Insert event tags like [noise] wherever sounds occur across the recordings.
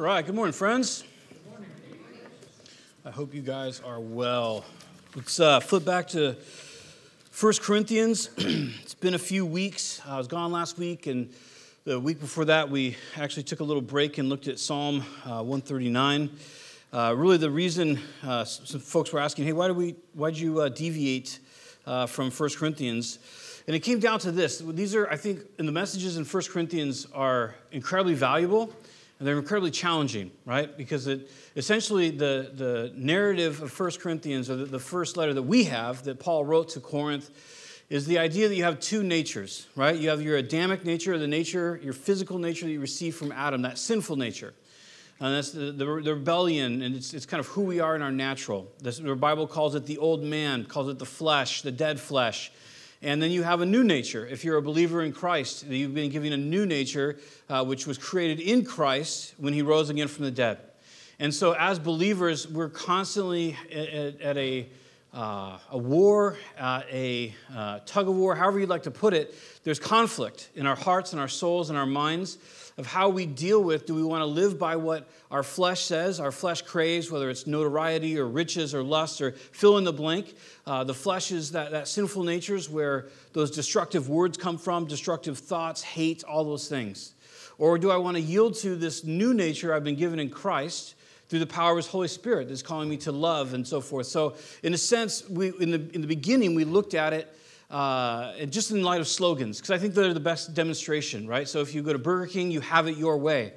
All right, good morning, friends. I hope you guys are well. Let's uh, flip back to 1 Corinthians. [clears throat] it's been a few weeks. I was gone last week, and the week before that, we actually took a little break and looked at Psalm uh, 139. Uh, really, the reason uh, some folks were asking, hey, why did we, why'd you uh, deviate uh, from 1 Corinthians? And it came down to this. These are, I think, and the messages in 1 Corinthians are incredibly valuable and they're incredibly challenging, right? Because it, essentially the, the narrative of 1 Corinthians, or the, the first letter that we have that Paul wrote to Corinth, is the idea that you have two natures, right? You have your Adamic nature, the nature, your physical nature that you receive from Adam, that sinful nature. And that's the, the, the rebellion, and it's, it's kind of who we are in our natural. This, the Bible calls it the old man, calls it the flesh, the dead flesh. And then you have a new nature. If you're a believer in Christ, you've been given a new nature, uh, which was created in Christ when he rose again from the dead. And so, as believers, we're constantly at, at a, uh, a war, uh, a tug of war, however you'd like to put it. There's conflict in our hearts and our souls and our minds of how we deal with do we want to live by what our flesh says, our flesh craves, whether it's notoriety or riches or lust or fill in the blank. Uh, the flesh is that, that sinful nature is where those destructive words come from, destructive thoughts, hate, all those things. Or do I want to yield to this new nature I've been given in Christ? through the power of his Holy Spirit that's calling me to love and so forth. So, in a sense, we, in, the, in the beginning, we looked at it uh, just in light of slogans, because I think they're the best demonstration, right? So if you go to Burger King, you have it your way.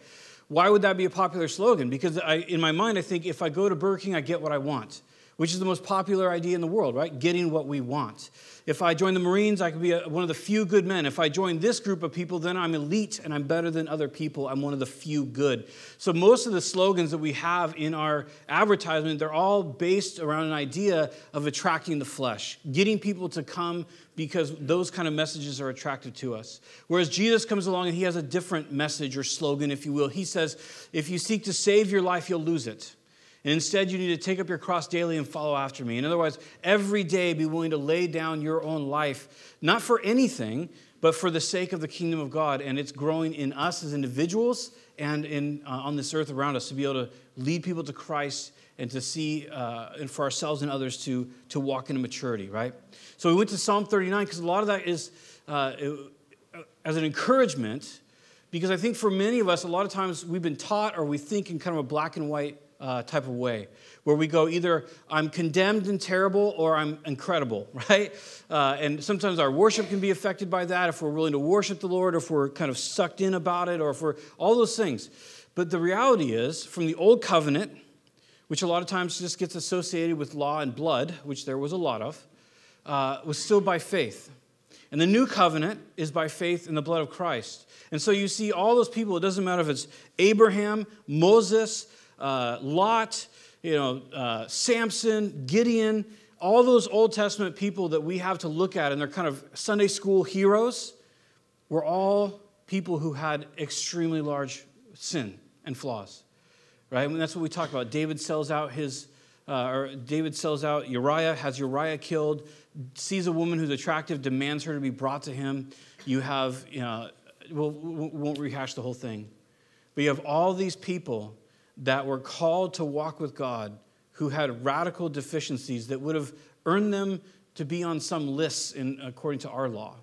Why would that be a popular slogan? Because I, in my mind, I think if I go to Burger King, I get what I want which is the most popular idea in the world, right? Getting what we want. If I join the Marines, I could be a, one of the few good men. If I join this group of people, then I'm elite and I'm better than other people. I'm one of the few good. So most of the slogans that we have in our advertisement, they're all based around an idea of attracting the flesh, getting people to come because those kind of messages are attractive to us. Whereas Jesus comes along and he has a different message or slogan, if you will. He says, if you seek to save your life, you'll lose it. And instead, you need to take up your cross daily and follow after me. In other words, every day be willing to lay down your own life, not for anything, but for the sake of the kingdom of God. And it's growing in us as individuals and in, uh, on this earth around us to be able to lead people to Christ and to see, uh, and for ourselves and others to, to walk into maturity, right? So we went to Psalm 39 because a lot of that is uh, as an encouragement, because I think for many of us, a lot of times we've been taught or we think in kind of a black and white uh, type of way, where we go either I'm condemned and terrible or I'm incredible, [laughs] right? Uh, and sometimes our worship can be affected by that if we're willing to worship the Lord, or if we're kind of sucked in about it, or if we're all those things. But the reality is, from the old covenant, which a lot of times just gets associated with law and blood, which there was a lot of, uh, was still by faith. And the new covenant is by faith in the blood of Christ. And so you see all those people, it doesn't matter if it's Abraham, Moses, uh, Lot, you know, uh, Samson, Gideon, all those Old Testament people that we have to look at, and they're kind of Sunday school heroes, were all people who had extremely large sin and flaws, right? Mean, that's what we talk about. David sells out his, uh, or David sells out Uriah, has Uriah killed, sees a woman who's attractive, demands her to be brought to him. You have, you know, we'll, we won't rehash the whole thing, but you have all these people that were called to walk with God who had radical deficiencies that would have earned them to be on some lists in, according to our law.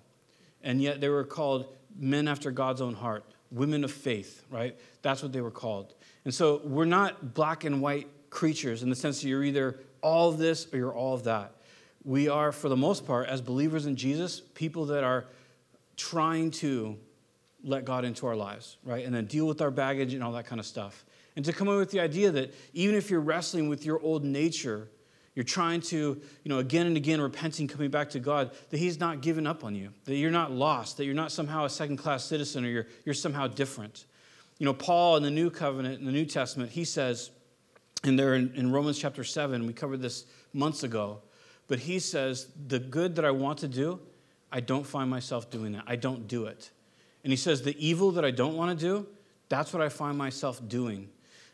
And yet they were called men after God's own heart, women of faith, right? That's what they were called. And so we're not black and white creatures in the sense that you're either all of this or you're all of that. We are, for the most part, as believers in Jesus, people that are trying to let God into our lives, right? And then deal with our baggage and all that kind of stuff. And to come up with the idea that even if you're wrestling with your old nature, you're trying to, you know, again and again repenting, coming back to God, that He's not given up on you, that you're not lost, that you're not somehow a second class citizen or you're, you're somehow different. You know, Paul in the New Covenant, in the New Testament, he says, and there in, in Romans chapter 7, we covered this months ago, but he says, The good that I want to do, I don't find myself doing that. I don't do it. And he says, The evil that I don't want to do, that's what I find myself doing.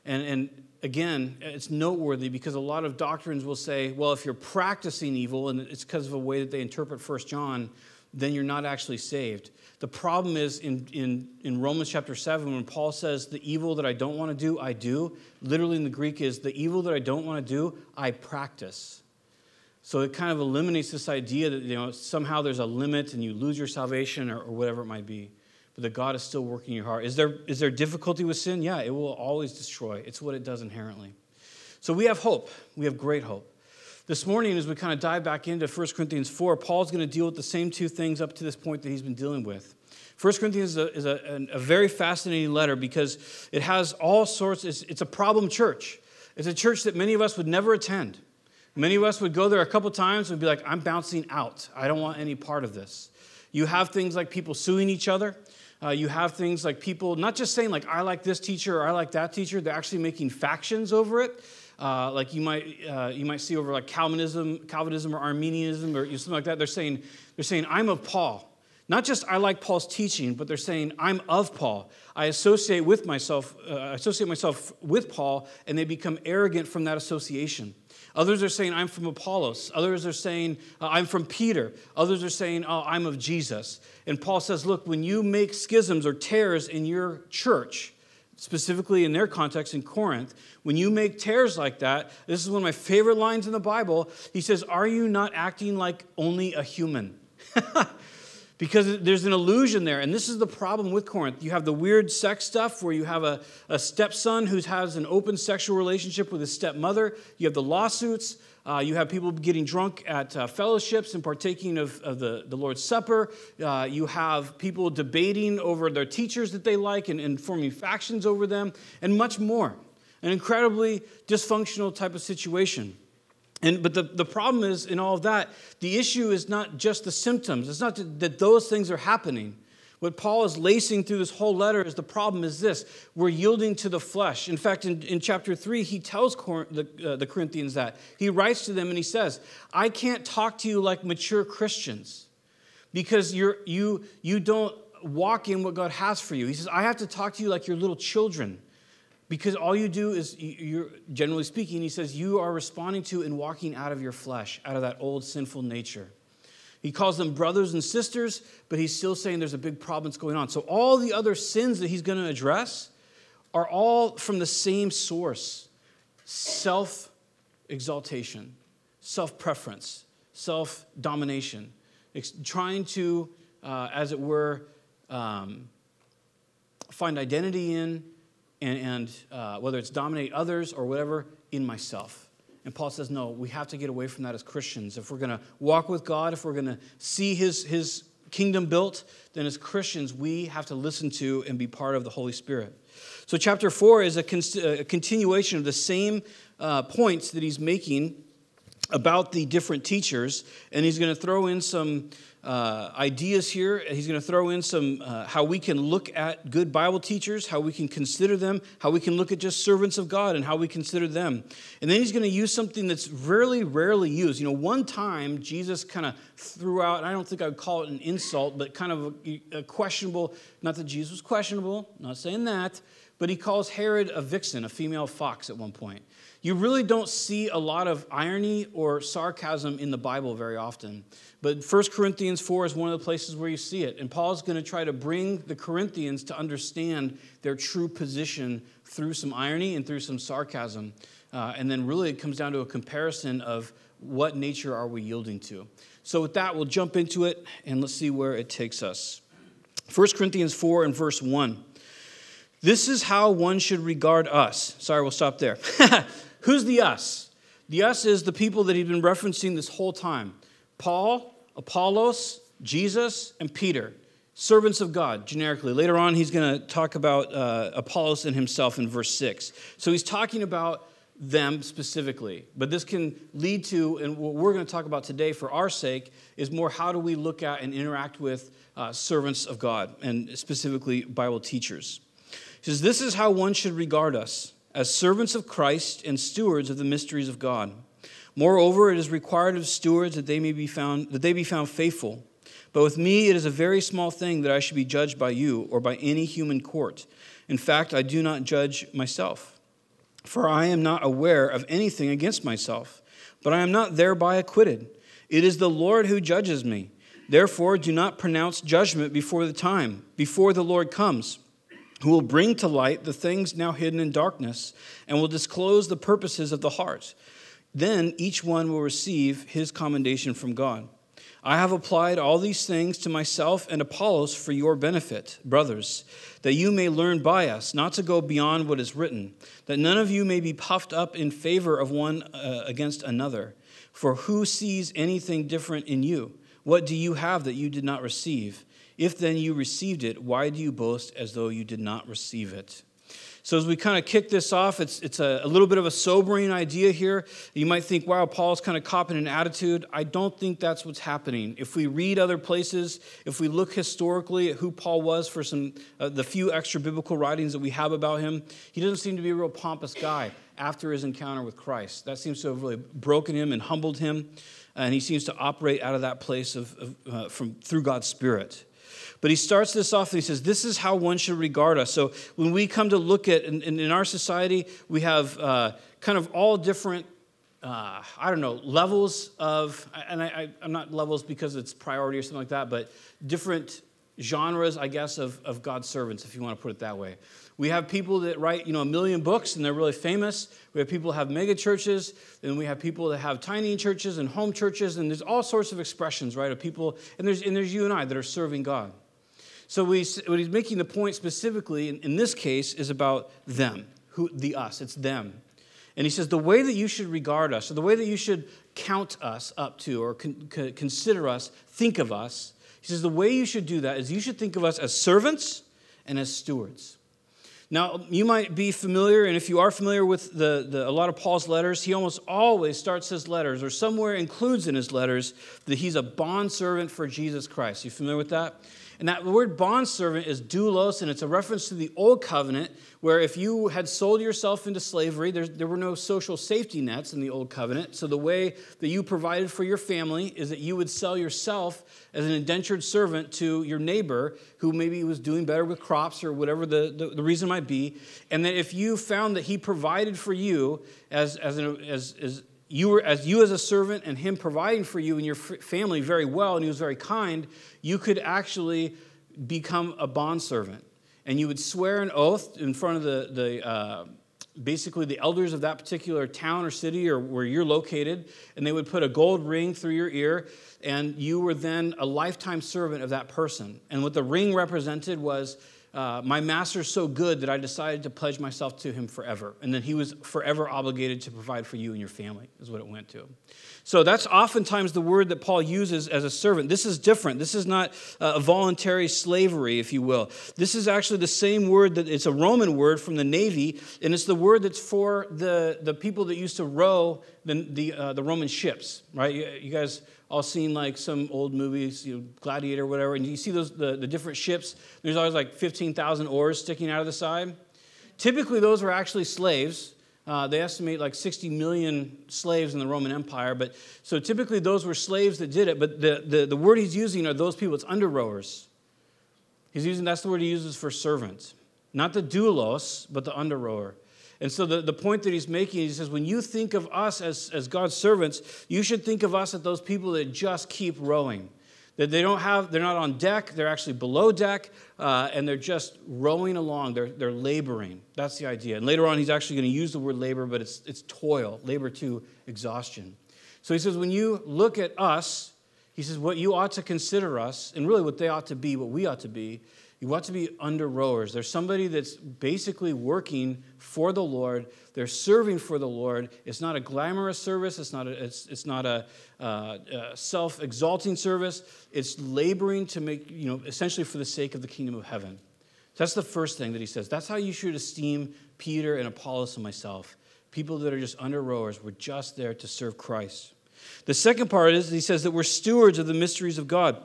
And, and again, it's noteworthy because a lot of doctrines will say, well, if you're practicing evil, and it's because of a way that they interpret First John, then you're not actually saved. The problem is in, in, in Romans chapter 7, when Paul says, The evil that I don't want to do, I do, literally in the Greek is, The evil that I don't want to do, I practice. So it kind of eliminates this idea that you know, somehow there's a limit and you lose your salvation or, or whatever it might be. But that God is still working your heart. Is there, is there difficulty with sin? Yeah, it will always destroy. It's what it does inherently. So we have hope. We have great hope. This morning, as we kind of dive back into 1 Corinthians 4, Paul's going to deal with the same two things up to this point that he's been dealing with. 1 Corinthians is a, is a, a very fascinating letter because it has all sorts, it's, it's a problem church. It's a church that many of us would never attend. Many of us would go there a couple times and be like, I'm bouncing out. I don't want any part of this. You have things like people suing each other. Uh, you have things like people not just saying like I like this teacher or I like that teacher. They're actually making factions over it. Uh, like you might uh, you might see over like Calvinism, Calvinism or Arminianism or something like that. They're saying they're saying I'm of Paul. Not just I like Paul's teaching, but they're saying I'm of Paul. I associate with myself, uh, associate myself with Paul, and they become arrogant from that association. Others are saying, I'm from Apollos. Others are saying, uh, I'm from Peter. Others are saying, oh, I'm of Jesus. And Paul says, look, when you make schisms or tears in your church, specifically in their context in Corinth, when you make tears like that, this is one of my favorite lines in the Bible. He says, Are you not acting like only a human? [laughs] because there's an illusion there. And this is the problem with Corinth. You have the weird sex stuff where you have a, a stepson who has an open sexual relationship with his stepmother, you have the lawsuits. Uh, you have people getting drunk at uh, fellowships and partaking of, of the, the Lord's Supper. Uh, you have people debating over their teachers that they like and, and forming factions over them, and much more. An incredibly dysfunctional type of situation. And, but the, the problem is, in all of that, the issue is not just the symptoms. It's not that those things are happening. What Paul is lacing through this whole letter is the problem is this we're yielding to the flesh. In fact, in, in chapter 3, he tells Cor- the, uh, the Corinthians that. He writes to them and he says, I can't talk to you like mature Christians because you're, you, you don't walk in what God has for you. He says, I have to talk to you like you're little children because all you do is, you're generally speaking, he says, you are responding to and walking out of your flesh, out of that old sinful nature. He calls them brothers and sisters, but he's still saying there's a big problem that's going on. So all the other sins that he's going to address are all from the same source self exaltation, self preference, self domination, trying to, uh, as it were, um, find identity in and, and uh, whether it's dominate others or whatever, in myself. And Paul says, no, we have to get away from that as Christians. If we're going to walk with God, if we're going to see his, his kingdom built, then as Christians, we have to listen to and be part of the Holy Spirit. So, chapter four is a, con- a continuation of the same uh, points that he's making about the different teachers, and he's going to throw in some uh, ideas here. He's going to throw in some uh, how we can look at good Bible teachers, how we can consider them, how we can look at just servants of God and how we consider them. And then he's going to use something that's really rarely used. You know, one time Jesus kind of threw out, I don't think I would call it an insult, but kind of a, a questionable, not that Jesus was questionable, not saying that, but he calls Herod a vixen, a female fox at one point. You really don't see a lot of irony or sarcasm in the Bible very often. But 1 Corinthians 4 is one of the places where you see it. And Paul's going to try to bring the Corinthians to understand their true position through some irony and through some sarcasm. Uh, and then really it comes down to a comparison of what nature are we yielding to. So, with that, we'll jump into it and let's see where it takes us. 1 Corinthians 4 and verse 1. This is how one should regard us. Sorry, we'll stop there. [laughs] Who's the us? The us is the people that he's been referencing this whole time Paul, Apollos, Jesus, and Peter, servants of God, generically. Later on, he's going to talk about uh, Apollos and himself in verse 6. So he's talking about them specifically. But this can lead to, and what we're going to talk about today for our sake, is more how do we look at and interact with uh, servants of God, and specifically Bible teachers. He says, This is how one should regard us as servants of Christ and stewards of the mysteries of God. Moreover, it is required of stewards that they may be found that they be found faithful. But with me it is a very small thing that I should be judged by you or by any human court. In fact, I do not judge myself. For I am not aware of anything against myself, but I am not thereby acquitted. It is the Lord who judges me. Therefore, do not pronounce judgment before the time, before the Lord comes, who will bring to light the things now hidden in darkness and will disclose the purposes of the heart. Then each one will receive his commendation from God. I have applied all these things to myself and Apollos for your benefit, brothers, that you may learn by us not to go beyond what is written, that none of you may be puffed up in favor of one uh, against another. For who sees anything different in you? What do you have that you did not receive? If then you received it, why do you boast as though you did not receive it? So, as we kind of kick this off, it's, it's a, a, little bit of a sobering idea here. You might think, wow, Paul's kind of copying an attitude. I don't think that's what's happening. If we read other places, if we look historically at who Paul was for some uh, the few extra biblical writings that we have about him, he doesn't seem to be a real pompous guy after his encounter with Christ. That seems to have really broken him and humbled him, and he seems to operate out of that place of, of uh, from through God's Spirit. But he starts this off and he says, This is how one should regard us. So when we come to look at, in, in our society, we have uh, kind of all different, uh, I don't know, levels of, and I, I'm not levels because it's priority or something like that, but different genres, I guess, of, of God's servants, if you want to put it that way. We have people that write, you know, a million books and they're really famous. We have people that have mega churches, and we have people that have tiny churches and home churches, and there's all sorts of expressions, right, of people, and there's, and there's you and I that are serving God. So we, what he's making the point specifically in, in this case is about them, who, the us, it's them. And he says the way that you should regard us, or the way that you should count us up to, or con- consider us, think of us, he says the way you should do that is you should think of us as servants and as stewards. Now, you might be familiar, and if you are familiar with the, the, a lot of Paul's letters, he almost always starts his letters, or somewhere includes in his letters, that he's a bondservant for Jesus Christ. You familiar with that? And that word bondservant is doulos, and it's a reference to the old covenant, where if you had sold yourself into slavery, there were no social safety nets in the old covenant. So the way that you provided for your family is that you would sell yourself as an indentured servant to your neighbor who maybe was doing better with crops or whatever the, the, the reason might be. And that if you found that he provided for you as, as, an, as, as you were as you as a servant and him providing for you and your family very well and he was very kind you could actually become a bondservant. And you would swear an oath in front of the, the uh, basically the elders of that particular town or city or where you're located and they would put a gold ring through your ear and you were then a lifetime servant of that person. And what the ring represented was uh, my master's so good that I decided to pledge myself to him forever. And then he was forever obligated to provide for you and your family, is what it went to. So that's oftentimes the word that Paul uses as a servant. This is different. This is not a voluntary slavery, if you will. This is actually the same word that it's a Roman word from the Navy, and it's the word that's for the, the people that used to row the, the, uh, the Roman ships, right? You, you guys all seen like some old movies, you know, Gladiator, whatever, and you see those the, the different ships. There's always like 15,000 oars sticking out of the side. Typically, those were actually slaves. Uh, they estimate like 60 million slaves in the Roman Empire, but so typically those were slaves that did it. But the, the, the word he's using are those people, it's under rowers. He's using that's the word he uses for servant, not the doulos, but the under rower. And so the, the point that he's making, he says, when you think of us as, as God's servants, you should think of us as those people that just keep rowing. That they don't have, they're not on deck, they're actually below deck, uh, and they're just rowing along, they're, they're laboring. That's the idea. And later on, he's actually going to use the word labor, but it's, it's toil, labor to exhaustion. So he says, when you look at us, he says, what you ought to consider us, and really what they ought to be, what we ought to be, you want to be under rowers. There's somebody that's basically working for the Lord. They're serving for the Lord. It's not a glamorous service. It's not a, it's, it's not a, uh, a self-exalting service. It's laboring to make, you know, essentially for the sake of the kingdom of heaven. That's the first thing that he says. That's how you should esteem Peter and Apollos and myself. People that are just under rowers. We're just there to serve Christ. The second part is he says that we're stewards of the mysteries of God.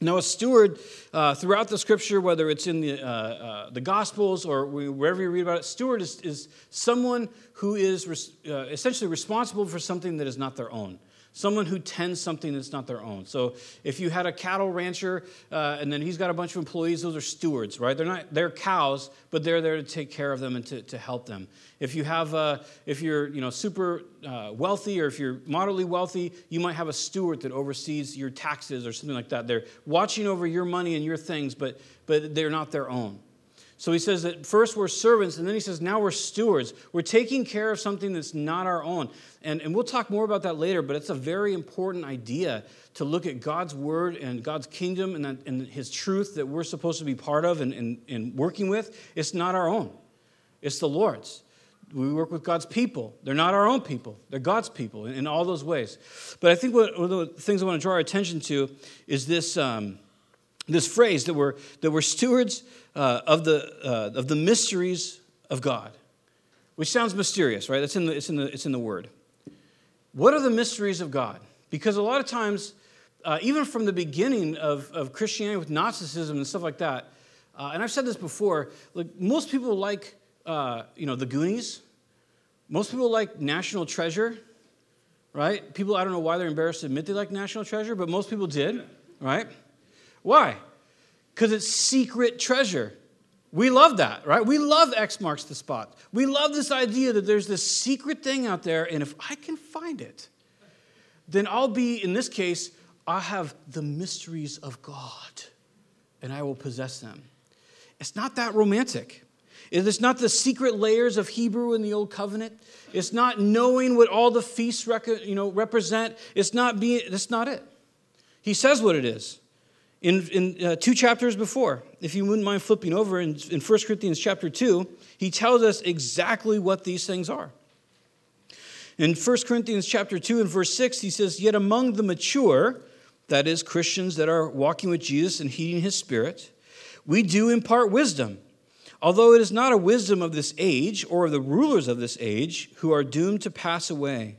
Now, a steward uh, throughout the scripture, whether it's in the, uh, uh, the Gospels or wherever you read about it, steward is, is someone who is res- uh, essentially responsible for something that is not their own. Someone who tends something that's not their own. So if you had a cattle rancher uh, and then he's got a bunch of employees, those are stewards, right? They're not they're cows, but they're there to take care of them and to, to help them. If you have a, if you're you know super uh, wealthy or if you're moderately wealthy, you might have a steward that oversees your taxes or something like that. They're watching over your money and your things, but but they're not their own. So he says that first we're servants, and then he says now we're stewards. We're taking care of something that's not our own. And, and we'll talk more about that later, but it's a very important idea to look at God's word and God's kingdom and, that, and his truth that we're supposed to be part of and, and, and working with. It's not our own, it's the Lord's. We work with God's people. They're not our own people, they're God's people in, in all those ways. But I think what, one of the things I want to draw our attention to is this, um, this phrase that we're, that we're stewards uh, of, the, uh, of the mysteries of God, which sounds mysterious, right? That's in the, it's, in the, it's in the word. What are the mysteries of God? Because a lot of times, uh, even from the beginning of, of Christianity with Gnosticism and stuff like that, uh, and I've said this before, like most people like, uh, you know, the Goonies. Most people like National Treasure, right? People, I don't know why they're embarrassed to admit they like National Treasure, but most people did, right? Why? because it's secret treasure. We love that, right? We love X marks the spot. We love this idea that there's this secret thing out there, and if I can find it, then I'll be, in this case, I have the mysteries of God, and I will possess them. It's not that romantic. It's not the secret layers of Hebrew in the Old Covenant. It's not knowing what all the feasts you know, represent. It's not being, that's not it. He says what it is in, in uh, two chapters before, if you wouldn't mind flipping over in, in 1 Corinthians chapter 2, he tells us exactly what these things are. In 1 Corinthians chapter 2 and verse 6, he says, Yet among the mature, that is, Christians that are walking with Jesus and heeding his spirit, we do impart wisdom, although it is not a wisdom of this age or of the rulers of this age who are doomed to pass away.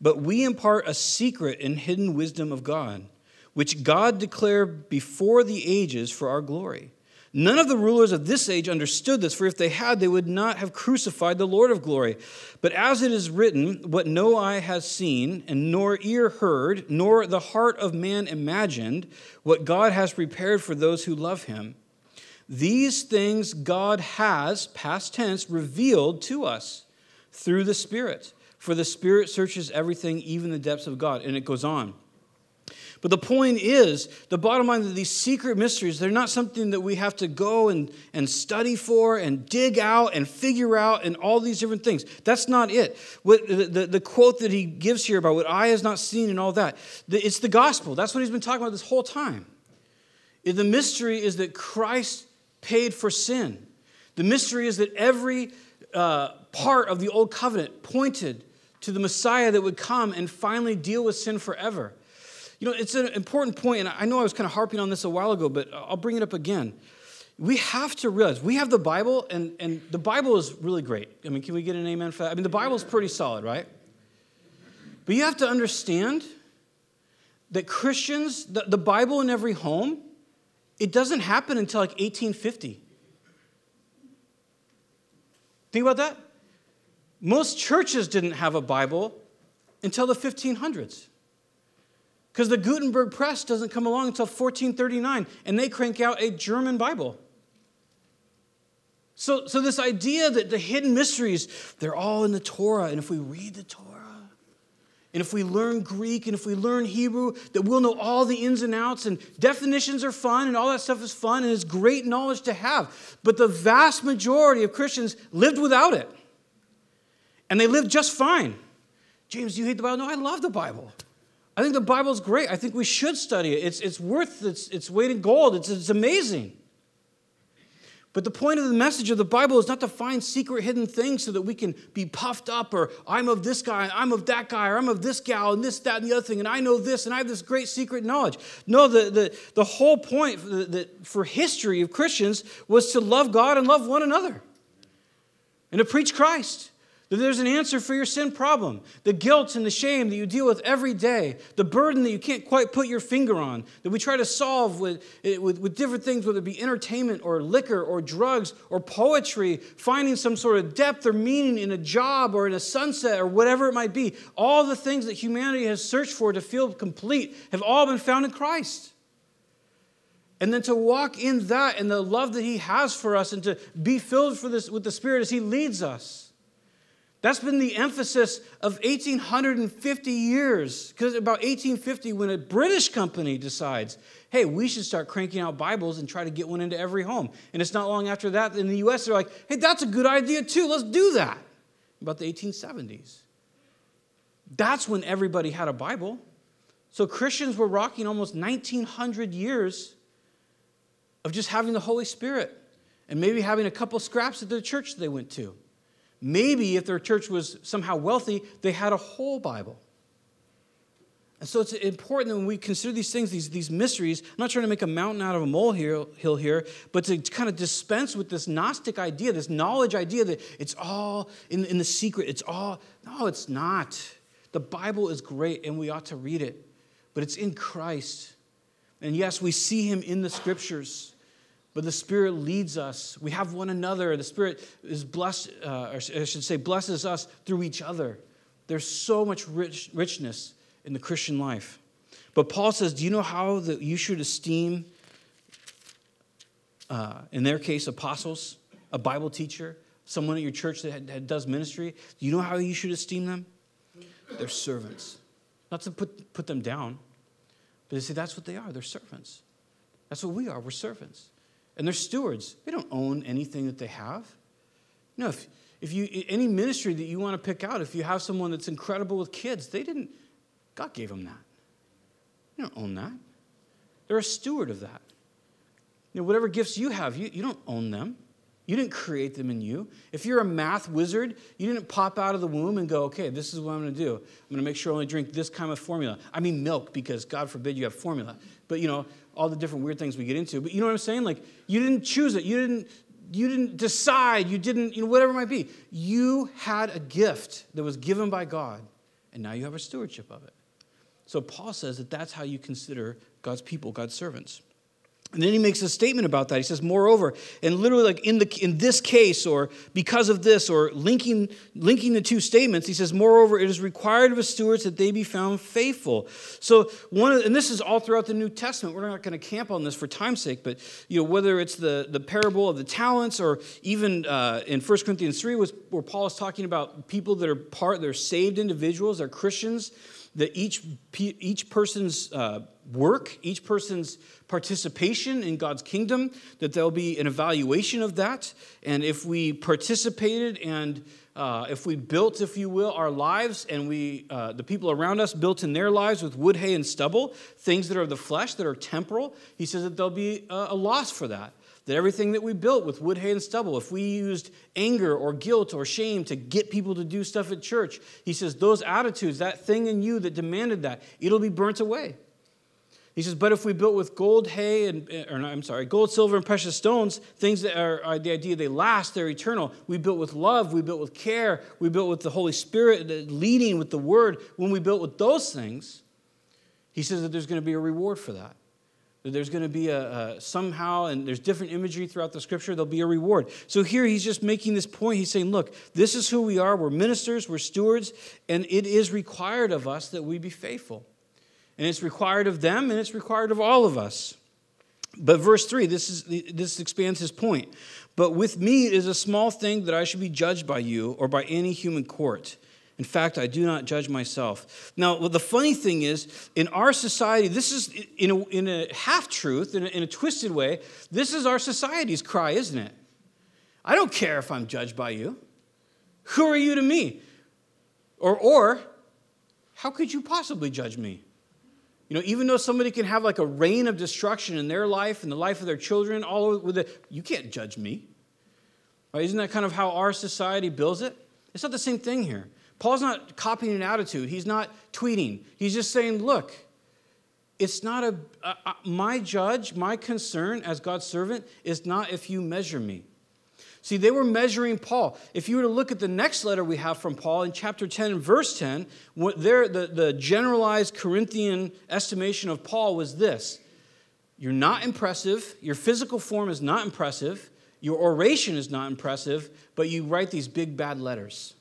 But we impart a secret and hidden wisdom of God which God declared before the ages for our glory. None of the rulers of this age understood this, for if they had, they would not have crucified the Lord of glory. But as it is written, what no eye has seen, and nor ear heard, nor the heart of man imagined, what God has prepared for those who love him. These things God has, past tense, revealed to us through the Spirit. For the Spirit searches everything, even the depths of God. And it goes on. But the point is, the bottom line of these secret mysteries, they're not something that we have to go and, and study for and dig out and figure out and all these different things. That's not it. What, the, the, the quote that he gives here about what eye has not seen and all that, it's the gospel. That's what he's been talking about this whole time. The mystery is that Christ paid for sin. The mystery is that every uh, part of the old covenant pointed to the Messiah that would come and finally deal with sin forever. You know, it's an important point, and I know I was kind of harping on this a while ago, but I'll bring it up again. We have to realize we have the Bible, and, and the Bible is really great. I mean, can we get an amen for that? I mean, the Bible is pretty solid, right? But you have to understand that Christians, the, the Bible in every home, it doesn't happen until like 1850. Think about that. Most churches didn't have a Bible until the 1500s. Because the Gutenberg press doesn't come along until 1439, and they crank out a German Bible. So, so this idea that the hidden mysteries, they're all in the Torah, and if we read the Torah, and if we learn Greek, and if we learn Hebrew, that we'll know all the ins and outs, and definitions are fun, and all that stuff is fun, and it's great knowledge to have. But the vast majority of Christians lived without it. And they lived just fine. James, do you hate the Bible? No, I love the Bible. I think the Bible's great. I think we should study it. It's, it's worth its, its weight in gold. It's, it's amazing. But the point of the message of the Bible is not to find secret hidden things so that we can be puffed up or I'm of this guy, I'm of that guy, or I'm of this gal and this, that, and the other thing, and I know this, and I have this great secret knowledge. No, the, the, the whole point for, the, for history of Christians was to love God and love one another and to preach Christ. That there's an answer for your sin problem. The guilt and the shame that you deal with every day, the burden that you can't quite put your finger on, that we try to solve with, eh, with, with different things, whether it be entertainment or liquor or drugs or poetry, finding some sort of depth or meaning in a job or in a sunset or whatever it might be. All the things that humanity has searched for to feel complete have all been found in Christ. And then to walk in that and the love that He has for us and to be filled for this, with the Spirit as He leads us. That's been the emphasis of 1850 years, because about 1850, when a British company decides, hey, we should start cranking out Bibles and try to get one into every home. And it's not long after that in the US, they're like, hey, that's a good idea too, let's do that. About the 1870s. That's when everybody had a Bible. So Christians were rocking almost 1900 years of just having the Holy Spirit and maybe having a couple scraps at the church they went to. Maybe if their church was somehow wealthy, they had a whole Bible. And so it's important that when we consider these things, these, these mysteries, I'm not trying to make a mountain out of a molehill here, but to kind of dispense with this Gnostic idea, this knowledge idea that it's all in, in the secret. It's all, no, it's not. The Bible is great and we ought to read it, but it's in Christ. And yes, we see him in the scriptures but the Spirit leads us. We have one another. The Spirit is blessed, uh, or I should say, blesses us through each other. There's so much rich, richness in the Christian life. But Paul says, Do you know how that you should esteem, uh, in their case, apostles, a Bible teacher, someone at your church that, that does ministry? Do you know how you should esteem them? They're servants. Not to put, put them down, but to say that's what they are. They're servants. That's what we are. We're servants. And they're stewards. They don't own anything that they have. No, if, if you any ministry that you want to pick out, if you have someone that's incredible with kids, they didn't, God gave them that. You don't own that. They're a steward of that. You know, whatever gifts you have, you, you don't own them. You didn't create them in you. If you're a math wizard, you didn't pop out of the womb and go, okay, this is what I'm going to do. I'm going to make sure I only drink this kind of formula. I mean milk because God forbid you have formula. But you know, all the different weird things we get into. But you know what I'm saying? Like you didn't choose it. You didn't you didn't decide. You didn't, you know, whatever it might be. You had a gift that was given by God, and now you have a stewardship of it. So Paul says that that's how you consider God's people, God's servants. And then he makes a statement about that. He says, moreover, and literally like in, the, in this case, or because of this, or linking, linking the two statements, he says, moreover, it is required of a stewards that they be found faithful. So one of, and this is all throughout the New Testament. We're not going to camp on this for time's sake, but you know, whether it's the, the parable of the talents, or even uh, in 1 Corinthians 3, was, where Paul is talking about people that are part, they're saved individuals, they're Christians, that each, each person's uh, work, each person's participation in God's kingdom, that there'll be an evaluation of that. And if we participated and uh, if we built, if you will, our lives and we, uh, the people around us built in their lives with wood, hay, and stubble, things that are of the flesh, that are temporal, he says that there'll be a, a loss for that. That everything that we built with wood, hay, and stubble, if we used anger or guilt or shame to get people to do stuff at church, he says those attitudes, that thing in you that demanded that, it'll be burnt away. He says, but if we built with gold, hay, and, or I'm sorry, gold, silver, and precious stones, things that are, are, the idea they last, they're eternal. We built with love, we built with care, we built with the Holy Spirit leading with the Word. When we built with those things, he says that there's going to be a reward for that. There's going to be a, a somehow, and there's different imagery throughout the scripture, there'll be a reward. So here he's just making this point. He's saying, look, this is who we are. We're ministers, we're stewards, and it is required of us that we be faithful. And it's required of them, and it's required of all of us. But verse 3, this, is, this expands his point. But with me it is a small thing that I should be judged by you or by any human court. In fact, I do not judge myself. Now, well, the funny thing is, in our society, this is in a, in a half truth, in, in a twisted way, this is our society's cry, isn't it? I don't care if I'm judged by you. Who are you to me? Or, or how could you possibly judge me? You know, even though somebody can have like a reign of destruction in their life and the life of their children, all with it, you can't judge me. Right? Isn't that kind of how our society builds it? It's not the same thing here. Paul's not copying an attitude. He's not tweeting. He's just saying, look, it's not a, my judge, my concern as God's servant is not if you measure me. See, they were measuring Paul. If you were to look at the next letter we have from Paul in chapter 10 and verse 10, what there, the, the generalized Corinthian estimation of Paul was this You're not impressive, your physical form is not impressive, your oration is not impressive, but you write these big bad letters.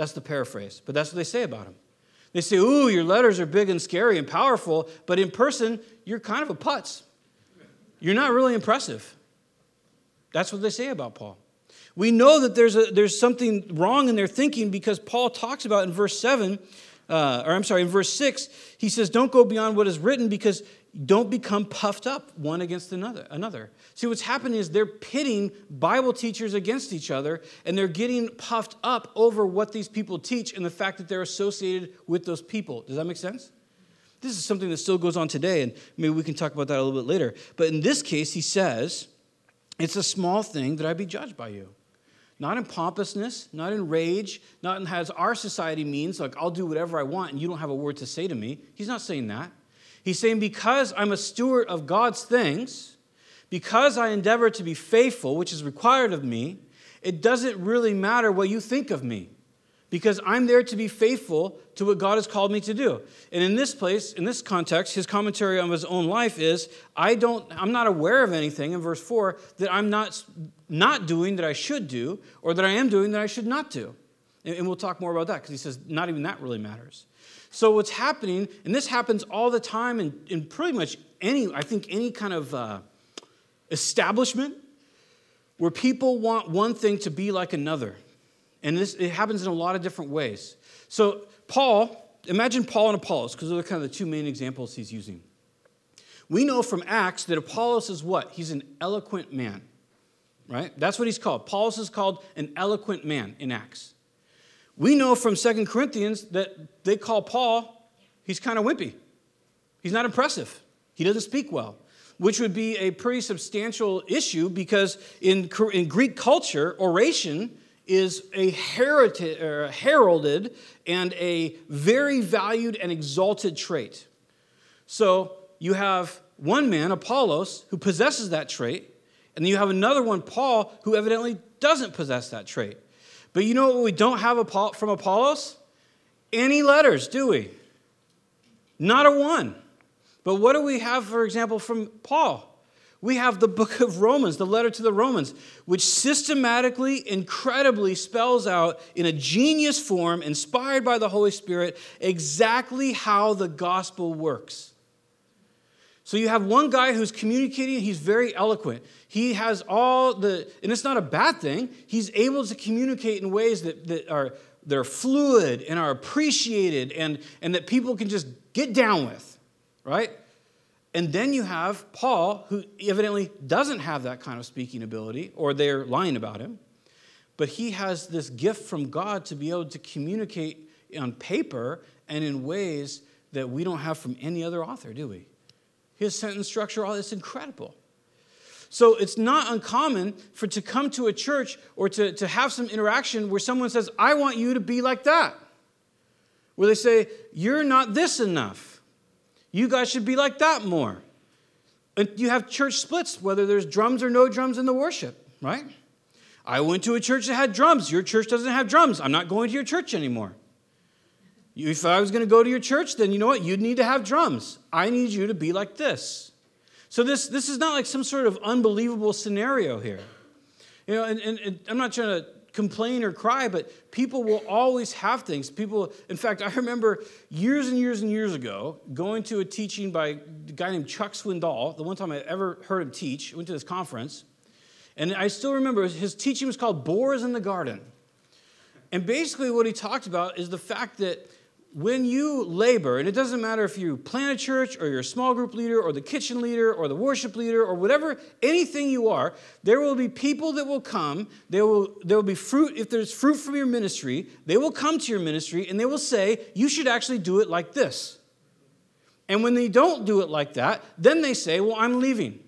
That's the paraphrase, but that's what they say about him. They say, Ooh, your letters are big and scary and powerful, but in person, you're kind of a putz. You're not really impressive. That's what they say about Paul. We know that there's, a, there's something wrong in their thinking because Paul talks about in verse 7, uh, or I'm sorry, in verse 6, he says, Don't go beyond what is written because don't become puffed up one against another another. See what's happening is they're pitting bible teachers against each other and they're getting puffed up over what these people teach and the fact that they're associated with those people. Does that make sense? This is something that still goes on today and maybe we can talk about that a little bit later. But in this case he says it's a small thing that i be judged by you. Not in pompousness, not in rage, not in as our society means, like I'll do whatever I want and you don't have a word to say to me. He's not saying that. He's saying, because I'm a steward of God's things, because I endeavor to be faithful, which is required of me, it doesn't really matter what you think of me because I'm there to be faithful to what God has called me to do. And in this place, in this context, his commentary on his own life is I don't I'm not aware of anything in verse 4 that I'm not not doing that I should do or that I am doing that I should not do. And, we'll talk more about that because he says not even that really matters. So what's happening, and this happens all the time in, in pretty much any, I think, any kind of uh, establishment where people want one thing to be like another. And this it happens in a lot of different ways. So Paul, imagine Paul and Apollos, because those are kind of the two main examples he's using. We know from Acts that Apollos is what? He's an eloquent man, right? That's what he's called. Apollos is called an eloquent man in Acts. We know from Second Corinthians that they call Paul, he's kind of wimpy. He's not impressive. He doesn't speak well, which would be a pretty substantial issue because in, in Greek culture, oration is er, a heralded and a very valued and exalted trait. So you have one man, Apollos, who possesses that trait, and then you have another one, Paul, who evidently doesn't possess that trait. But you know what we don't have from Apollos? Any letters, do we? Not a one. But what do we have, for example, from Paul? We have the book of Romans, the letter to the Romans, which systematically, incredibly spells out in a genius form, inspired by the Holy Spirit, exactly how the gospel works. So you have one guy who's communicating, he's very eloquent. He has all the, and it's not a bad thing, he's able to communicate in ways that, that are they're fluid and are appreciated and, and that people can just get down with, right? And then you have Paul, who evidently doesn't have that kind of speaking ability, or they're lying about him, but he has this gift from God to be able to communicate on paper and in ways that we don't have from any other author, do we? His sentence structure, all this incredible. So it's not uncommon for to come to a church or to, to have some interaction where someone says, I want you to be like that. Where they say, You're not this enough. You guys should be like that more. And you have church splits, whether there's drums or no drums in the worship, right? I went to a church that had drums. Your church doesn't have drums. I'm not going to your church anymore. If I was going to go to your church, then you know what? You'd need to have drums. I need you to be like this. So this, this is not like some sort of unbelievable scenario here. You know, and, and, and I'm not trying to complain or cry, but people will always have things. People, in fact, I remember years and years and years ago going to a teaching by a guy named Chuck Swindoll. The one time I ever heard him teach, went to this conference, and I still remember his teaching was called Boars in the Garden. And basically, what he talked about is the fact that when you labor, and it doesn't matter if you plant a church or you're a small group leader or the kitchen leader or the worship leader or whatever, anything you are, there will be people that will come. There will, there will be fruit. If there's fruit from your ministry, they will come to your ministry and they will say, You should actually do it like this. And when they don't do it like that, then they say, Well, I'm leaving.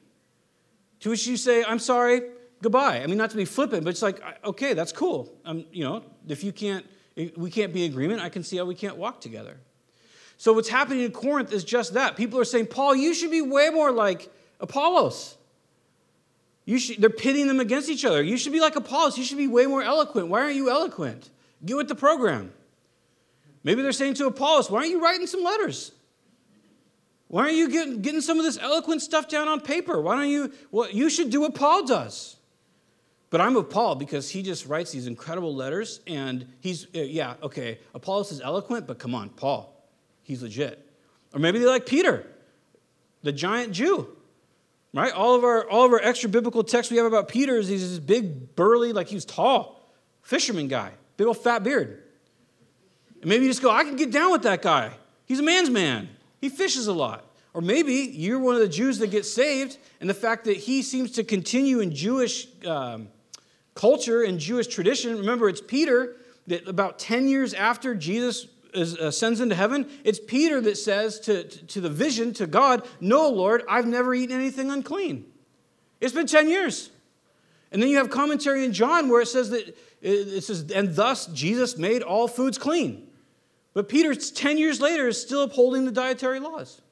To which you say, I'm sorry, goodbye. I mean, not to be flippant, but it's like, okay, that's cool. Um, you know, if you can't we can't be in agreement. I can see how we can't walk together. So, what's happening in Corinth is just that. People are saying, Paul, you should be way more like Apollos. You should, they're pitting them against each other. You should be like Apollos. You should be way more eloquent. Why aren't you eloquent? Get with the program. Maybe they're saying to Apollos, why aren't you writing some letters? Why aren't you getting, getting some of this eloquent stuff down on paper? Why don't you? Well, you should do what Paul does. But I'm with Paul because he just writes these incredible letters, and he's, uh, yeah, okay, Apollos is eloquent, but come on, Paul, he's legit. Or maybe they like Peter, the giant Jew, right? All of our, all of our extra biblical texts we have about Peter is he's this big, burly, like he was tall, fisherman guy, big old fat beard. And maybe you just go, I can get down with that guy. He's a man's man, he fishes a lot. Or maybe you're one of the Jews that get saved, and the fact that he seems to continue in Jewish. Um, culture and Jewish tradition. Remember, it's Peter that about 10 years after Jesus ascends into heaven, it's Peter that says to, to the vision, to God, No, Lord, I've never eaten anything unclean. It's been 10 years. And then you have commentary in John where it says that it says, and thus Jesus made all foods clean. But Peter, 10 years later, is still upholding the dietary laws.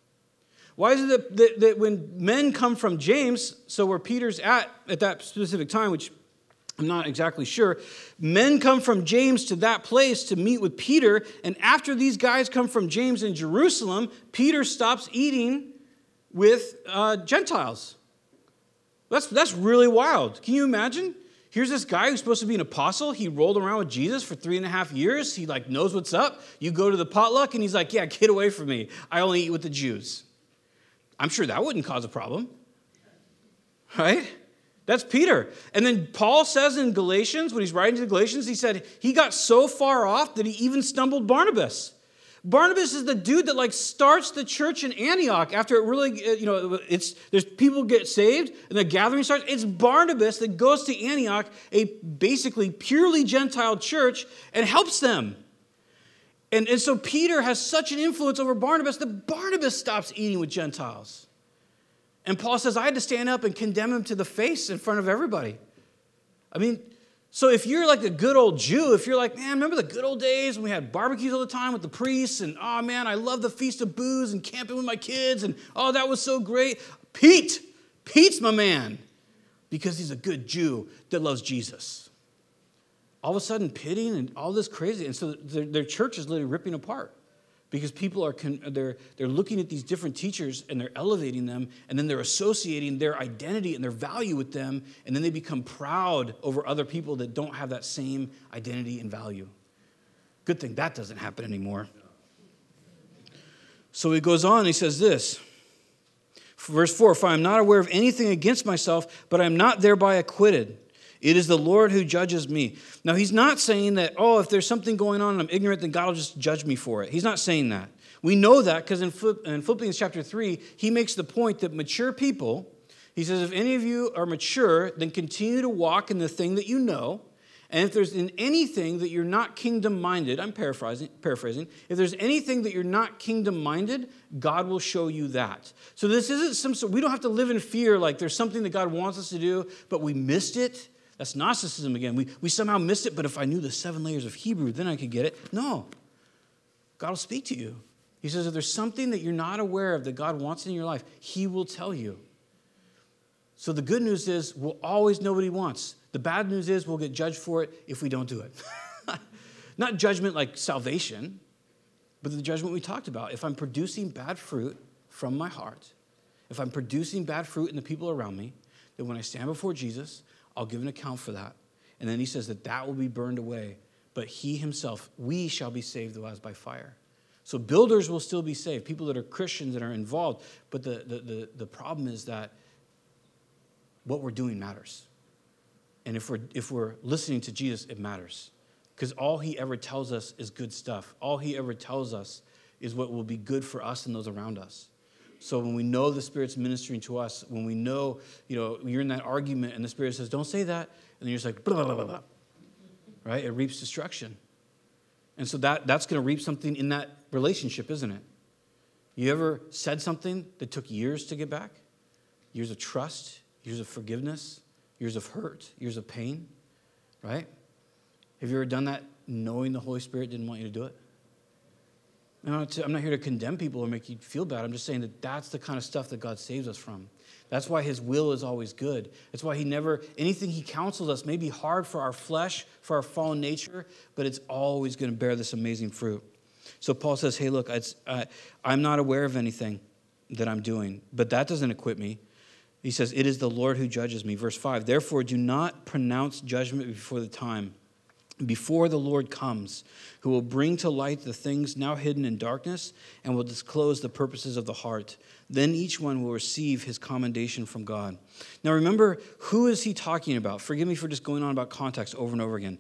Why is it that, that, that when men come from James, so where Peter's at at that specific time, which I'm not exactly sure. Men come from James to that place to meet with Peter, and after these guys come from James in Jerusalem, Peter stops eating with uh, Gentiles. That's, that's really wild. Can you imagine? Here's this guy who's supposed to be an apostle. He rolled around with Jesus for three and a half years. He like knows what's up. You go to the potluck, and he's like, "Yeah, get away from me. I only eat with the Jews." I'm sure that wouldn't cause a problem, right? That's Peter. And then Paul says in Galatians, when he's writing to the Galatians, he said he got so far off that he even stumbled Barnabas. Barnabas is the dude that like starts the church in Antioch after it really, uh, you know, it's there's people get saved and the gathering starts. It's Barnabas that goes to Antioch, a basically purely Gentile church, and helps them. And, and so Peter has such an influence over Barnabas that Barnabas stops eating with Gentiles. And Paul says, I had to stand up and condemn him to the face in front of everybody. I mean, so if you're like a good old Jew, if you're like, man, remember the good old days when we had barbecues all the time with the priests, and oh man, I love the feast of booths and camping with my kids, and oh, that was so great. Pete, Pete's my man, because he's a good Jew that loves Jesus. All of a sudden, pitting and all this crazy, and so their, their church is literally ripping apart because people are they're, they're looking at these different teachers and they're elevating them and then they're associating their identity and their value with them and then they become proud over other people that don't have that same identity and value. Good thing that doesn't happen anymore. So he goes on he says this verse 4 for i am not aware of anything against myself but i am not thereby acquitted it is the Lord who judges me. Now, he's not saying that, oh, if there's something going on and I'm ignorant, then God will just judge me for it. He's not saying that. We know that because in, Philippians chapter 3, he makes the point that mature people, he says, if any of you are mature, then continue to walk in the thing that you know. And if there's in anything that you're not kingdom minded, I'm paraphrasing, paraphrasing, if there's anything that you're not kingdom minded, God will show you that. So this isn't some, we don't have to live in fear like there's something that God wants us to do, but we missed it that's Gnosticism again. We, we somehow missed it, but if I knew the seven layers of Hebrew, then I could get it. No. God will speak to you. He says, if there's something that you're not aware of that God wants in your life, He will tell you. So the good news is we'll always know what He wants. The bad news is we'll get judged for it if we don't do it. [laughs] not judgment like salvation, but the judgment we talked about. If I'm producing bad fruit from my heart, if I'm producing bad fruit in the people around me, then when I stand before Jesus, I'll give an account for that. And then he says that that will be burned away, but he himself, we shall be saved as by fire. So builders will still be saved, people that are Christians and are involved. But the, the, the, the problem is that what we're doing matters. And if we're, if we're listening to Jesus, it matters. Because all he ever tells us is good stuff. All he ever tells us is what will be good for us and those around us. So when we know the Spirit's ministering to us, when we know, you know, you're in that argument and the Spirit says, don't say that, and then you're just like, blah, blah, blah, blah. Right? It reaps destruction. And so that, that's going to reap something in that relationship, isn't it? You ever said something that took years to get back? Years of trust, years of forgiveness, years of hurt, years of pain, right? Have you ever done that knowing the Holy Spirit didn't want you to do it? I'm not, to, I'm not here to condemn people or make you feel bad. I'm just saying that that's the kind of stuff that God saves us from. That's why his will is always good. That's why he never, anything he counsels us may be hard for our flesh, for our fallen nature, but it's always going to bear this amazing fruit. So Paul says, hey, look, uh, I'm not aware of anything that I'm doing, but that doesn't equip me. He says, it is the Lord who judges me. Verse 5 Therefore, do not pronounce judgment before the time before the Lord comes, who will bring to light the things now hidden in darkness and will disclose the purposes of the heart. Then each one will receive his commendation from God. Now remember, who is he talking about? Forgive me for just going on about context over and over again.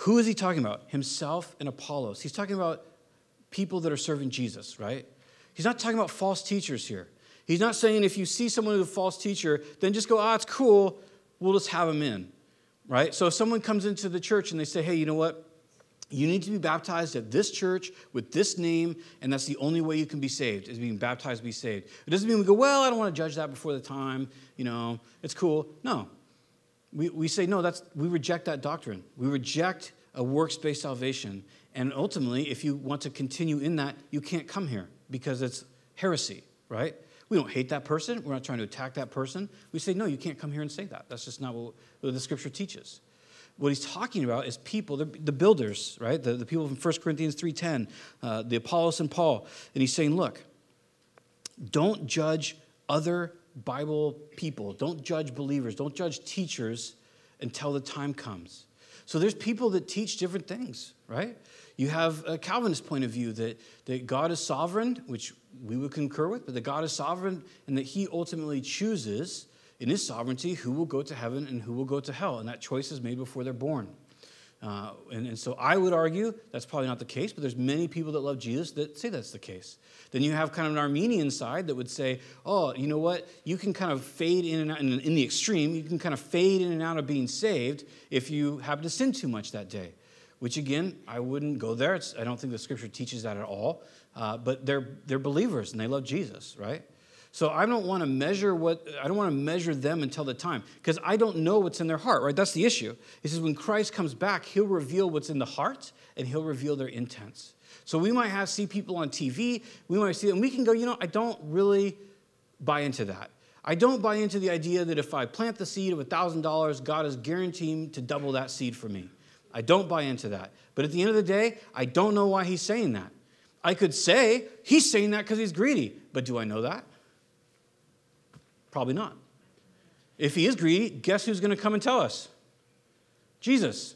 Who is he talking about? Himself and Apollos. He's talking about people that are serving Jesus, right? He's not talking about false teachers here. He's not saying if you see someone who's a false teacher, then just go, ah, oh, it's cool, we'll just have him in right? So if someone comes into the church and they say, hey, you know what? You need to be baptized at this church with this name, and that's the only way you can be saved, is being baptized, be saved. It doesn't mean we go, well, I don't want to judge that before the time, you know, it's cool. No. We, we say, no, that's, we reject that doctrine. We reject a works based salvation. And ultimately, if you want to continue in that, you can't come here because it's heresy, right? We don't hate that person. We're not trying to attack that person. We say, no, you can't come here and say that. That's just not what, the scripture teaches. What he's talking about is people, the, the builders, right? The, the people from 1 Corinthians 3.10, uh, the Apollos and Paul. And he's saying, look, don't judge other Bible people. Don't judge believers. Don't judge teachers until the time comes. So there's people that teach different things, right? You have a Calvinist point of view that, that God is sovereign, which we would concur with, but that God is sovereign and that He ultimately chooses in His sovereignty who will go to heaven and who will go to hell. And that choice is made before they're born. Uh, and, and so I would argue that's probably not the case, but there's many people that love Jesus that say that's the case. Then you have kind of an Arminian side that would say, oh, you know what? You can kind of fade in and out, in, in the extreme, you can kind of fade in and out of being saved if you happen to sin too much that day which again, I wouldn't go there. It's, I don't think the scripture teaches that at all. Uh, but they're, they're believers and they love Jesus, right? So I don't want to measure what, I don't want to measure them until the time because I don't know what's in their heart, right? That's the issue. He says when Christ comes back, he'll reveal what's in the heart and he'll reveal their intents. So we might have see people on TV, we might see, them, we can go, you know, I don't really buy into that. I don't buy into the idea that if I plant the seed of $1,000, God is guaranteeing to double that seed for me. I don't buy into that. But at the end of the day, I don't know why he's saying that. I could say he's saying that because he's greedy, but do I know that? Probably not. If he is greedy, guess who's going to come and tell us? Jesus.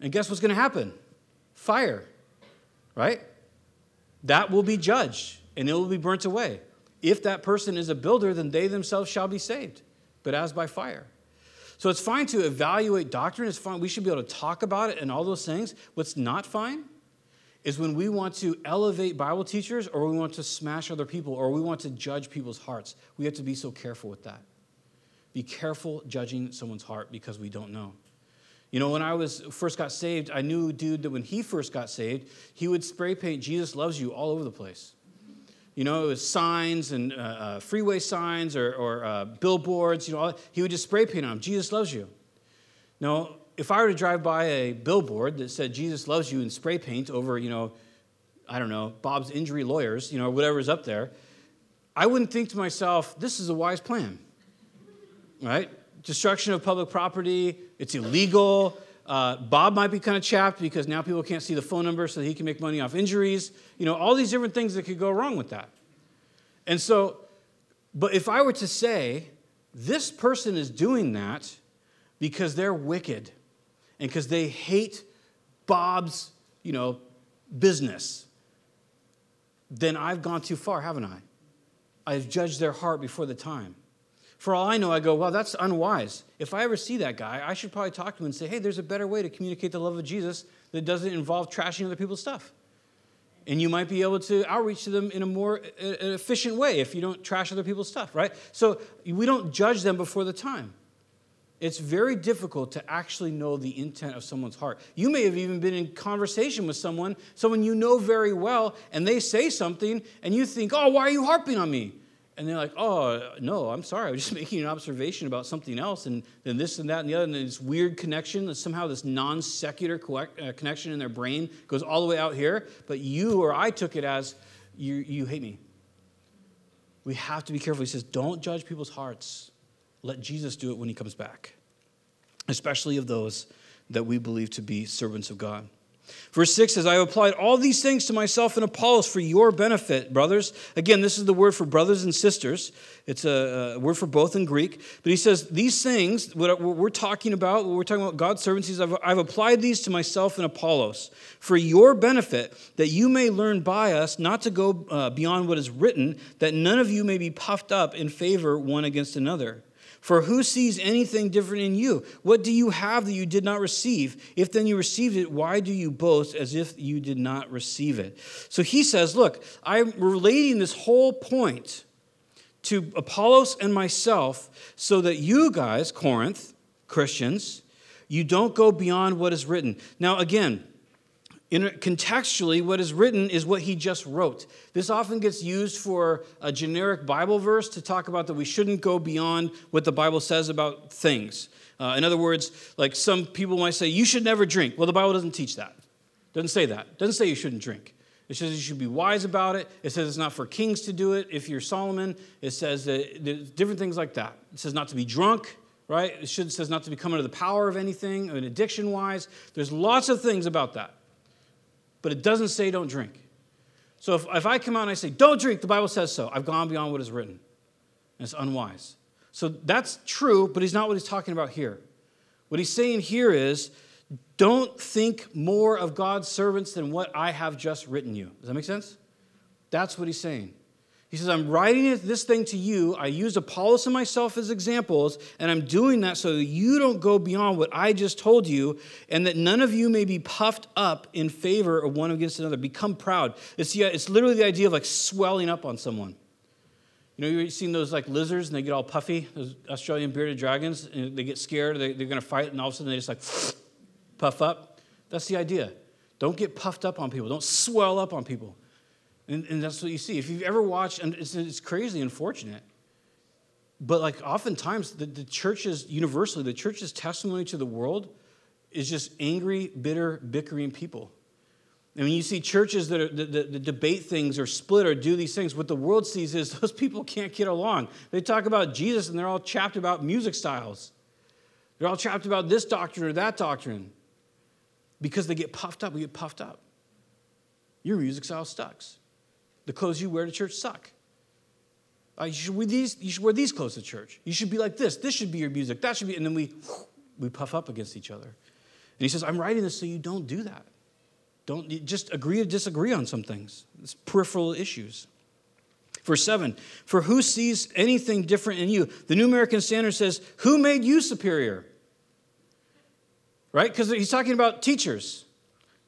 And guess what's going to happen? Fire, right? That will be judged and it will be burnt away. If that person is a builder, then they themselves shall be saved, but as by fire. So it's fine to evaluate doctrine. It's fine. We should be able to talk about it and all those things. What's not fine is when we want to elevate Bible teachers or we want to smash other people or we want to judge people's hearts. We have to be so careful with that. Be careful judging someone's heart because we don't know. You know, when I was first got saved, I knew a dude that when he first got saved, he would spray paint Jesus loves you all over the place. You know, it was signs and uh, uh, freeway signs or, or uh, billboards. You know, he would just spray paint on them. Jesus loves you. Now, if I were to drive by a billboard that said Jesus loves you in spray paint over, you know, I don't know, Bob's injury lawyers, you know, whatever's up there, I wouldn't think to myself, this is a wise plan, right? Destruction of public property, it's illegal. Uh, Bob might be kind of chapped because now people can't see the phone number so he can make money off injuries. You know, all these different things that could go wrong with that. And so, but if I were to say, this person is doing that because they're wicked and because they hate Bob's, you know, business, then I've gone too far, haven't I? I've judged their heart before the time. For all I know, I go, well, that's unwise. If I ever see that guy, I should probably talk to him and say, hey, there's a better way to communicate the love of Jesus that doesn't involve trashing other people's stuff. And you might be able to outreach to them in a more uh, uh, efficient way if you don't trash other people's stuff, right? So we don't judge them before the time. It's very difficult to actually know the intent of someone's heart. You may have even been in conversation with someone, someone you know very well, and they say something, and you think, oh, why are you harping on me? And they're like, oh, no, I'm sorry. I was just [laughs] making an observation about something else, and then this and that and the other, and this weird connection, that somehow this non secular uh, connection in their brain goes all the way out here, but you or I took it as, you, you hate me. We have to be careful. He says, don't judge people's hearts. Let Jesus do it when he comes back, especially of those that we believe to be servants of God. Verse 6 says, I have applied all these things to myself and Apollos for your benefit, brothers. Again, this is the word for brothers and sisters. It's a, a word for both in Greek. But he says, These things, what we're talking about, what we're talking about God's servants, I've, I've applied these to myself and Apollos for your benefit, that you may learn by us not to go uh, beyond what is written, that none of you may be puffed up in favor one against another. For who sees anything different in you? What do you have that you did not receive? If then you received it, why do you boast as if you did not receive it? So he says, Look, I'm relating this whole point to Apollos and myself so that you guys, Corinth, Christians, you don't go beyond what is written. Now, again, in, contextually, what is written is what he just wrote. This often gets used for a generic Bible verse to talk about that we shouldn't go beyond what the Bible says about things. Uh, in other words, like some people might say, you should never drink. Well, the Bible doesn't teach that. Doesn't say that. Doesn't say you shouldn't drink. It says you should be wise about it. It says it's not for kings to do it. If you're Solomon, it says that different things like that. It says not to be drunk, right? It should, says not to become under the power of anything, an addiction wise. There's lots of things about that but it doesn't say don't drink. So if, if I come out and I say, don't drink, the Bible says so, I've gone beyond what is written. And it's unwise. So that's true, but he's not what he's talking about here. What he's saying here is, don't think more of God's servants than what I have just written you. Does that make sense? That's what he's saying. He says, I'm writing this thing to you. I used Apollos and myself as examples, and I'm doing that so that you don't go beyond what I just told you, and that none of you may be puffed up in favor of one against another. Become proud. It's, the, it's literally the idea of like swelling up on someone. You know, you've seen those like lizards and they get all puffy, those Australian bearded dragons, and they get scared, they, they're going to fight, and all of a sudden they just like puff up. That's the idea. Don't get puffed up on people, don't swell up on people. And, and that's what you see. If you've ever watched, and it's, it's crazy unfortunate, but like oftentimes the, the church's, universally, the church's testimony to the world is just angry, bitter, bickering people. I mean, you see churches that, are, that, that, that, debate things or split or do these things, what the world sees is [laughs] those people can't get along. They talk about Jesus and they're all chapped about music styles. They're all chapped about this doctrine or that doctrine because they get puffed up. We get puffed up. Your music style sucks. The clothes you wear to church suck. Uh, you, should wear these, you should wear these clothes to church. You should be like this. This should be your music. That should be. And then we, we puff up against each other. And he says, I'm writing this so you don't do that. Don't just agree to disagree on some things. It's peripheral issues. Verse 7 For who sees anything different in you? The New American Standard says, Who made you superior? Right? Because he's talking about teachers.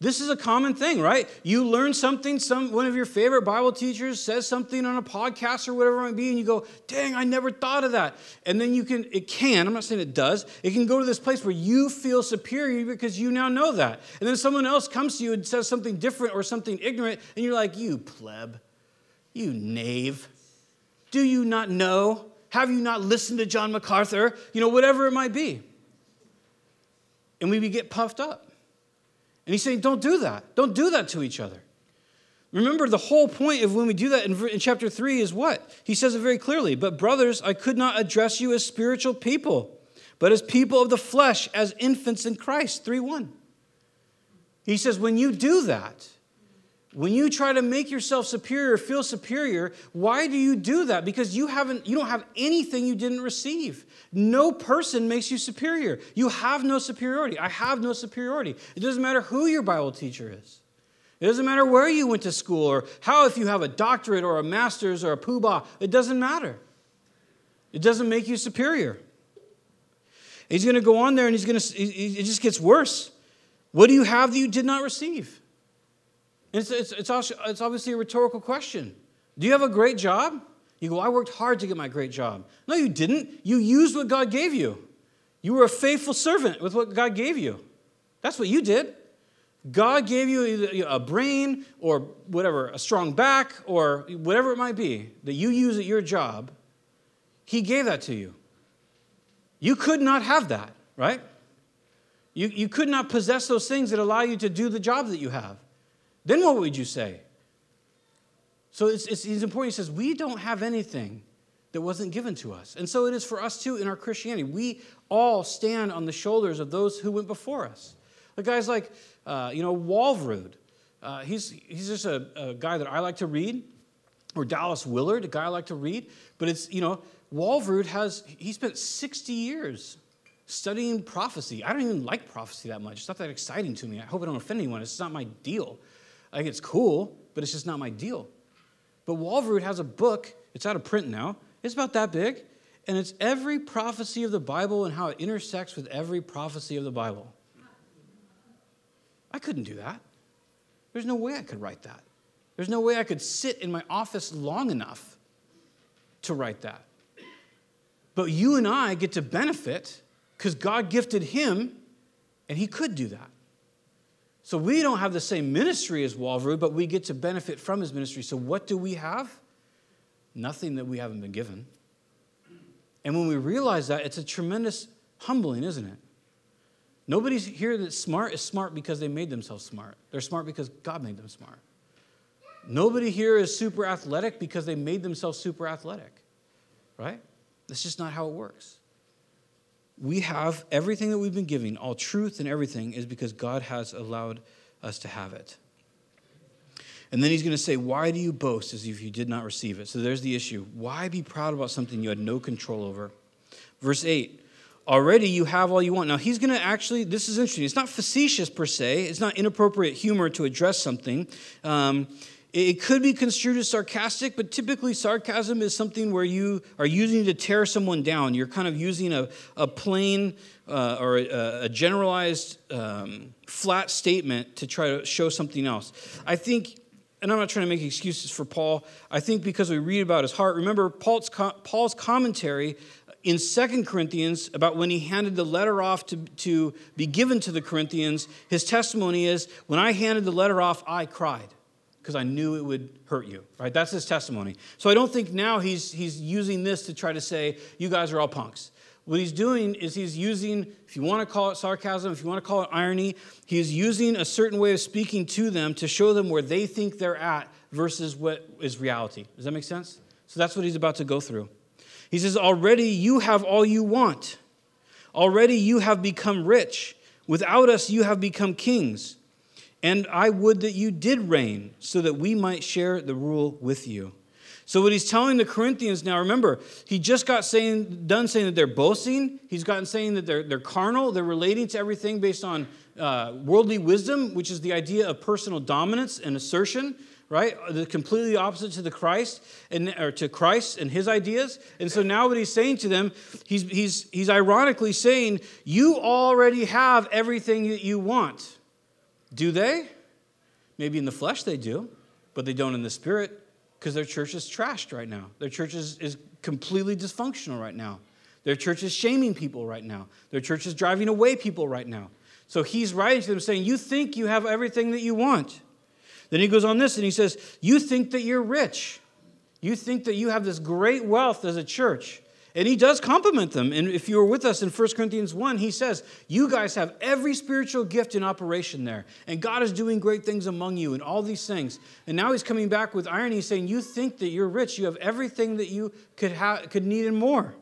This is a common thing, right? You learn something, some one of your favorite Bible teachers says something on a podcast or whatever it might be, and you go, dang, I never thought of that. And then you can, it can, I'm not saying it does, it can go to this place where you feel superior because you now know that. And then someone else comes to you and says something different or something ignorant, and you're like, you pleb, you knave. Do you not know? Have you not listened to John MacArthur? You know, whatever it might be. And we get puffed up. And he's saying, don't do that. Don't do that to each other. Remember, the whole point of when we do that in, in, chapter 3 is what? He says it very clearly. But, brothers, I could not address you as spiritual people, but as people of the flesh, as infants in Christ. 3 1. He says, when you do that, when you try to make yourself superior, feel superior, why do you do that? Because you haven't you don't have anything you didn't receive. No person makes you superior. You have no superiority. I have no superiority. It doesn't matter who your Bible teacher is. It doesn't matter where you went to school or how if you have a doctorate or a master's or a poobah. It doesn't matter. It doesn't make you superior. He's going to go on there and he's going to it just gets worse. What do you have that you did not receive? It's, it's, it's, also, it's obviously a rhetorical question. Do you have a great job? You go, I worked hard to get my great job. No, you didn't. You used what God gave you. You were a faithful servant with what God gave you. That's what you did. God gave you a brain or whatever, a strong back or whatever it might be that you use at your job. He gave that to you. You could not have that, right? You, you could not possess those things that allow you to do the job that you have. Then what would you say? So it's, it's, it's important. He says, We don't have anything that wasn't given to us. And so it is for us too in our Christianity. We all stand on the shoulders of those who went before us. The guys like, uh, you know, Walvoord. Uh, he's, he's just a, a, guy that I like to read. Or Dallas Willard, a guy I like to read. But it's, you know, Walvoord has, he spent 60 years studying prophecy. I don't even like prophecy that much. It's not that exciting to me. I hope I don't offend anyone. It's not my deal. I think it's cool, but it's just not my deal. But Walvoord has a book, it's out of print now. It's about that big, and it's every prophecy of the Bible and how it intersects with every prophecy of the Bible. I couldn't do that. There's no way I could write that. There's no way I could sit in my office long enough to write that. But you and I get to benefit because God gifted him and he could do that. So we don't have the same ministry as Walvoord, but we get to benefit from his ministry. So what do we have? Nothing that we haven't been given. And when we realize that, it's a tremendous humbling, isn't it? Nobody's here that's smart is smart because they made themselves smart. They're smart because God made them smart. Nobody here is super athletic because they made themselves super athletic, right? That's just not how it works. We have everything that we've been giving, all truth and everything, is because God has allowed us to have it. And then he's going to say, Why do you boast as if you did not receive it? So there's the issue. Why be proud about something you had no control over? Verse 8 Already you have all you want. Now he's going to actually, this is interesting. It's not facetious per se, it's not inappropriate humor to address something. Um, it could be construed as sarcastic, but typically sarcasm is something where you are using to tear someone down. You're kind of using a, a plain uh, or a, a generalized um, flat statement to try to show something else. I think and I'm not trying to make excuses for Paul. I think because we read about his heart, remember Paul's, Paul's commentary in Second Corinthians about when he handed the letter off to, to be given to the Corinthians. His testimony is when I handed the letter off, I cried because I knew it would hurt you, right? That's his testimony. So I don't think now he's, he's using this to try to say, you guys are all punks. What he's doing is he's using, if you want to call it sarcasm, if you want to call it irony, he's using a certain way of speaking to them to show them where they think they're at versus what is reality. Does that make sense? So that's what he's about to go through. He says, Already you have all you want. Already you have become rich. Without us, you have become kings. And I would that you did reign, so that we might share the rule with you. So what he's telling the Corinthians now, remember, he just got saying, done saying that they're boasting. He's gotten saying that they're, they're carnal. They're relating to everything based on uh, worldly wisdom, which is the idea of personal dominance and assertion, right? The completely opposite to the Christ and or to Christ and his ideas. And so now what he's saying to them, he's he's he's ironically saying, you already have everything that you want. Do they? Maybe in the flesh they do, but they don't in the spirit because their church is trashed right now. Their church is, is completely dysfunctional right now. Their church is shaming people right now. Their church is driving away people right now. So he's writing to them saying, You think you have everything that you want. Then he goes on this and he says, You think that you're rich. You think that you have this great wealth as a church. And he does compliment them. And if you were with us in 1 Corinthians 1, he says, You guys have every spiritual gift in operation there. And God is doing great things among you and all these things. And now he's coming back with irony, saying, You think that you're rich. You have everything that you could, ha- could need and more.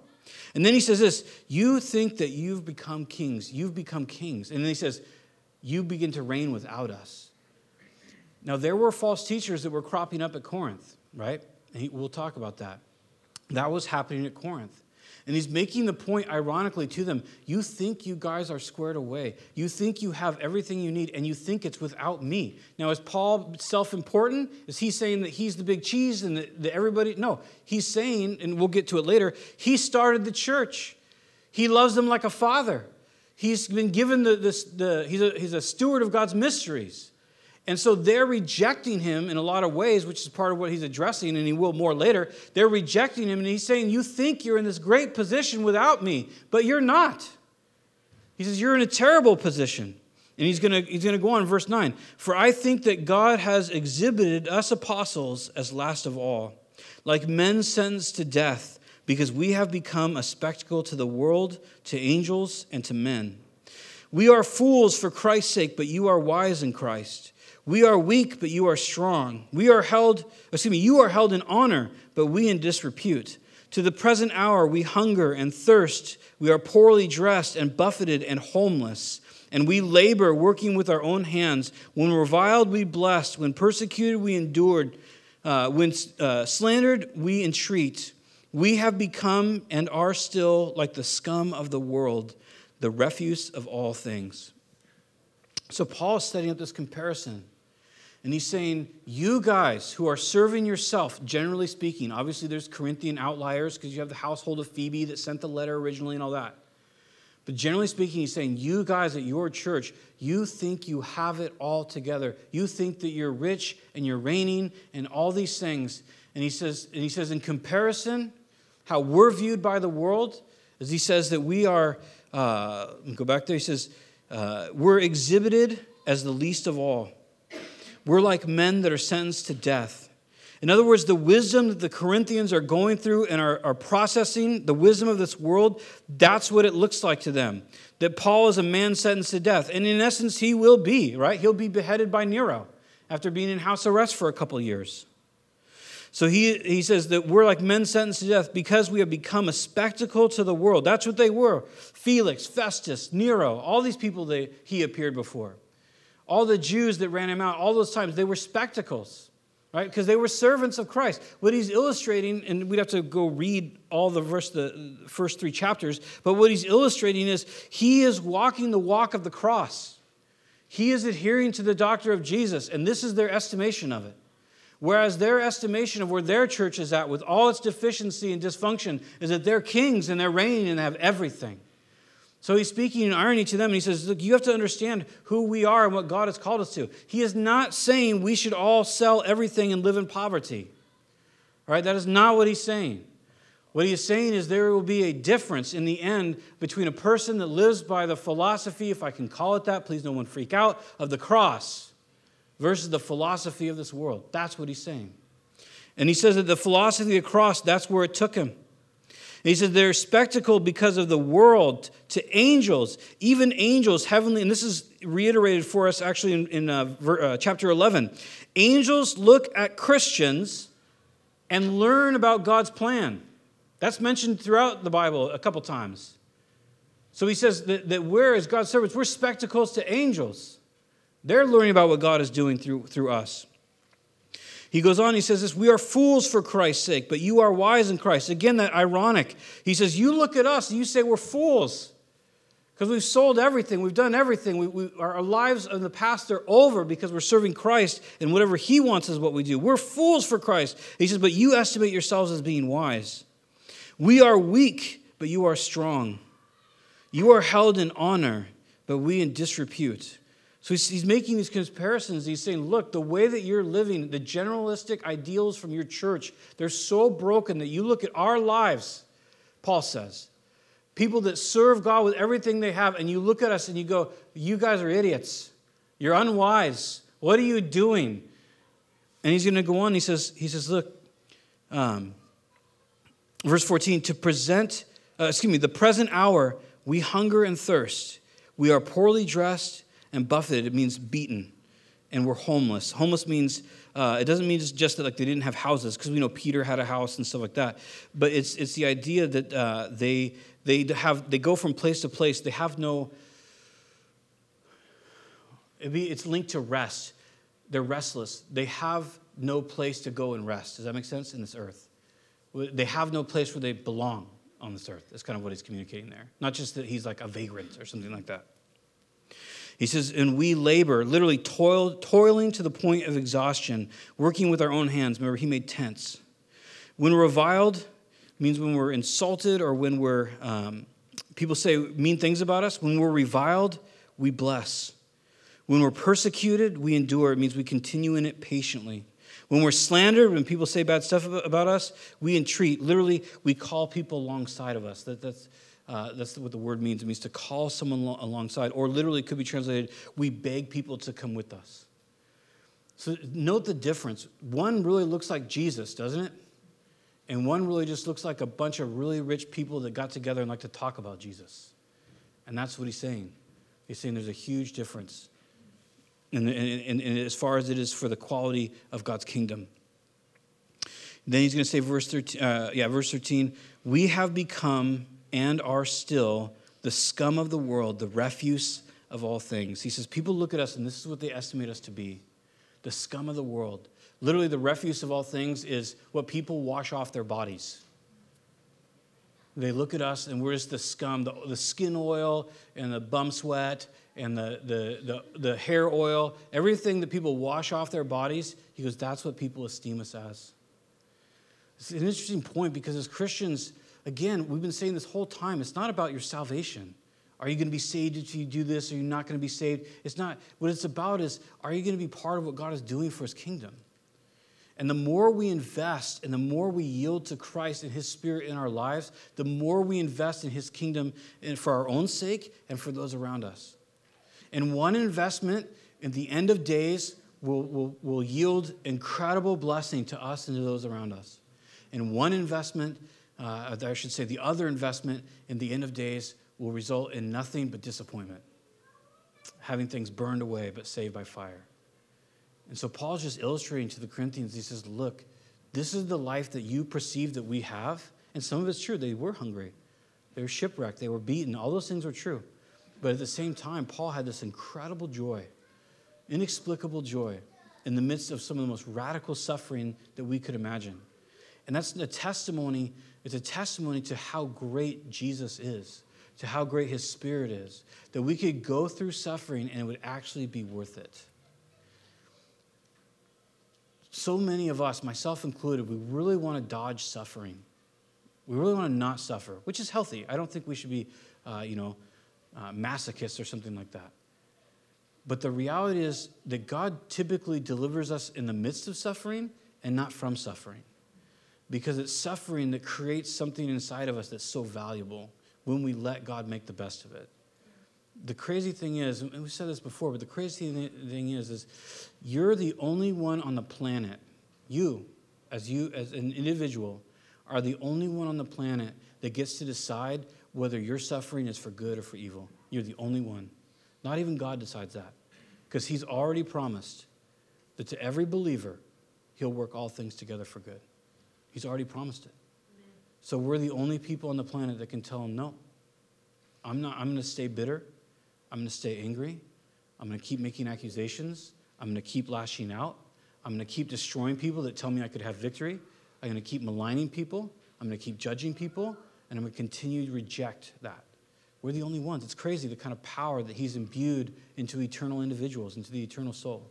And then he says this You think that you've become kings. You've become kings. And then he says, You begin to reign without us. Now, there were false teachers that were cropping up at Corinth, right? And we'll talk about that. That was happening at Corinth. And he's making the point, ironically, to them you think you guys are squared away. You think you have everything you need, and you think it's without me. Now, is Paul self important? Is he saying that he's the big cheese and that, everybody? No, he's saying, and we'll get to it later, he started the church. He loves them like a father. He's been given the, the he's, a, he's a steward of God's mysteries. And so they're rejecting him in a lot of ways, which is part of what he's addressing, and he will more later. They're rejecting him, and he's saying, You think you're in this great position without me, but you're not. He says, You're in a terrible position. And he's going he's to go on, verse 9. For I think that God has exhibited us apostles as last of all, like men sentenced to death, because we have become a spectacle to the world, to angels, and to men. We are fools for Christ's sake, but you are wise in Christ. We are weak, but you are strong. We are held, excuse me, you are held in honor, but we in disrepute. To the present hour we hunger and thirst. We are poorly dressed and buffeted and homeless. And we labor, working with our own hands. When reviled, we blessed. When persecuted, we endured. Uh, when uh, slandered, we entreat. We have become and are still like the scum of the world, the refuse of all things. So Paul is setting up this comparison. And he's saying, you guys who are serving yourself, generally speaking, obviously there's Corinthian outliers because you have the household of Phoebe that sent the letter originally and all that. But generally speaking, he's saying, you guys at your church, you think you have it all together. You think that you're rich and you're reigning and all these things. And he says, and he says, in comparison, how we're viewed by the world, as he says that we are, uh, go back there, he says, uh, we're exhibited as the least of all. We're like men that are sentenced to death. In other words, the wisdom that the Corinthians are going through and are, are, processing, the wisdom of this world, that's what it looks like to them. That Paul is a man sentenced to death. And in essence, he will be, right? He'll be beheaded by Nero after being in house arrest for a couple years. So he, he says that we're like men sentenced to death because we have become a spectacle to the world. That's what they were Felix, Festus, Nero, all these people that he appeared before all the Jews that ran him out, all those times, they were spectacles, right? Because they were servants of Christ. What he's illustrating, and we'd have to go read all the verse, the first three chapters, but what he's illustrating is he is walking the walk of the cross. He is adhering to the doctrine of Jesus, and this is their estimation of it. Whereas their estimation of where their church is at with all its deficiency and dysfunction is that they're kings and they're reigning and have everything. So he's speaking in irony to them, and he says, Look, you have to understand who we are and what God has called us to. He is not saying we should all sell everything and live in poverty. All right, that is not what he's saying. What he is saying is there will be a difference in the end between a person that lives by the philosophy, if I can call it that, please no one freak out, of the cross versus the philosophy of this world. That's what he's saying. And he says that the philosophy of the cross, that's where it took him. He said they're spectacle because of the world to angels, even angels, heavenly, and this is reiterated for us actually in, in uh, ver, uh, chapter 11. Angels look at Christians and learn about God's plan. That's mentioned throughout the Bible a couple times. So he says that, that we're, as God's servants, we're spectacles to angels. They're learning about what God is doing through, through us. He goes on, he says this We are fools for Christ's sake, but you are wise in Christ. Again, that ironic. He says, You look at us and you say we're fools because we've sold everything, we've done everything. We, we, our lives in the past are over because we're serving Christ, and whatever He wants is what we do. We're fools for Christ. He says, But you estimate yourselves as being wise. We are weak, but you are strong. You are held in honor, but we in disrepute. So he's, he's making these comparisons. He's saying, look, the way that you're living, the generalistic ideals from your church, they're so broken that you look at our lives, Paul says. People that serve God with everything they have, and you look at us and you go, you guys are idiots. You're unwise. What are you doing? And he's going to go on. He says, he says look, um, verse 14, to present, uh, excuse me, the present hour, we hunger and thirst. We are poorly dressed and buffeted, it means beaten. And we're homeless. Homeless means, uh, it doesn't mean just that like they didn't have houses, because we know Peter had a house and stuff like that. But it's, it's the idea that uh, they, they, have, they go from place to place. They have no, it's linked to rest. They're restless. They have no place to go and rest. Does that make sense? In this earth. They have no place where they belong on this earth. That's kind of what he's communicating there. Not just that he's like a vagrant or something like that. He says, and we labor, literally toil, toiling to the point of exhaustion, working with our own hands. Remember, he made tents. When reviled means when we're insulted or when we're, um, people say mean things about us. When we're reviled, we bless. When we're persecuted, we endure. It means we continue in it patiently. When we're slandered, when people say bad stuff about us, we entreat. Literally, we call people alongside of us. That, that's, Uh, that's what the word means. It means to call someone lo- alongside, or literally could be translated, we beg people to come with us. So note the difference. One really looks like Jesus, doesn't it? And one really just looks like a bunch of really rich people that got together and like to talk about Jesus. And that's what he's saying. He's saying there's a huge difference. And, as far as it is for the quality of God's kingdom. Then he's going to say, verse 13, uh, yeah, verse 13, we have become and are still the scum of the world, the refuse of all things. He says, people look at us and this is what they estimate us to be the scum of the world. Literally, the refuse of all things is what people wash off their bodies. They look at us and we're just the scum, the, the skin oil and the bum sweat and the, the, the, the hair oil, everything that people wash off their bodies. He goes, that's what people esteem us as. It's an interesting point because as Christians, again, we've been saying this whole time, it's not about your salvation. Are you going to be saved if you do this? Are you not going to be saved? It's not. What it's about is, are you going to be part of what God is doing for his kingdom? And the more we invest and the more we yield to Christ and his spirit in our lives, the more we invest in his kingdom for our own sake and for those around us. And one investment in the end of days will, will, will yield incredible blessing to us and to those around us. And one investment, uh, I should say, the other investment in the end of days will result in nothing but disappointment, having things burned away but saved by fire. And so Paul's just illustrating to the Corinthians, he says, Look, this is the life that you perceive that we have. And some of it's true. They were hungry, they were shipwrecked, they were beaten. All those things were true. But at the same time, Paul had this incredible joy, inexplicable joy, in the midst of some of the most radical suffering that we could imagine. And that's a testimony, it's a testimony to how great Jesus is, to how great his spirit is, that we could go through suffering and it would actually be worth it. So many of us, myself included, we really want to dodge suffering. We really want to not suffer, which is healthy. I don't think we should be, uh, you know, uh, masochists or something like that. But the reality is that God typically delivers us in the midst of suffering and not from suffering because it's suffering that creates something inside of us that's so valuable when we let God make the best of it. The crazy thing is, and we said this before, but the crazy thing is, is you're the only one on the planet, you, as you, as an individual, are the only one on the planet that gets to decide whether your suffering is for good or for evil. You're the only one. Not even God decides that. Because He's already promised that to every believer, He'll work all things together for good. He's already promised it. So we're the only people on the planet that can tell him, no, I'm not, I'm going to stay bitter. I'm going to stay angry. I'm going to keep making accusations. I'm going to keep lashing out. I'm going to keep destroying people that tell me I could have victory. I'm going to keep maligning people. I'm going to keep judging people. And I'm going to continue to reject that. We're the only ones. It's crazy the kind of power that he's imbued into eternal individuals, into the eternal soul.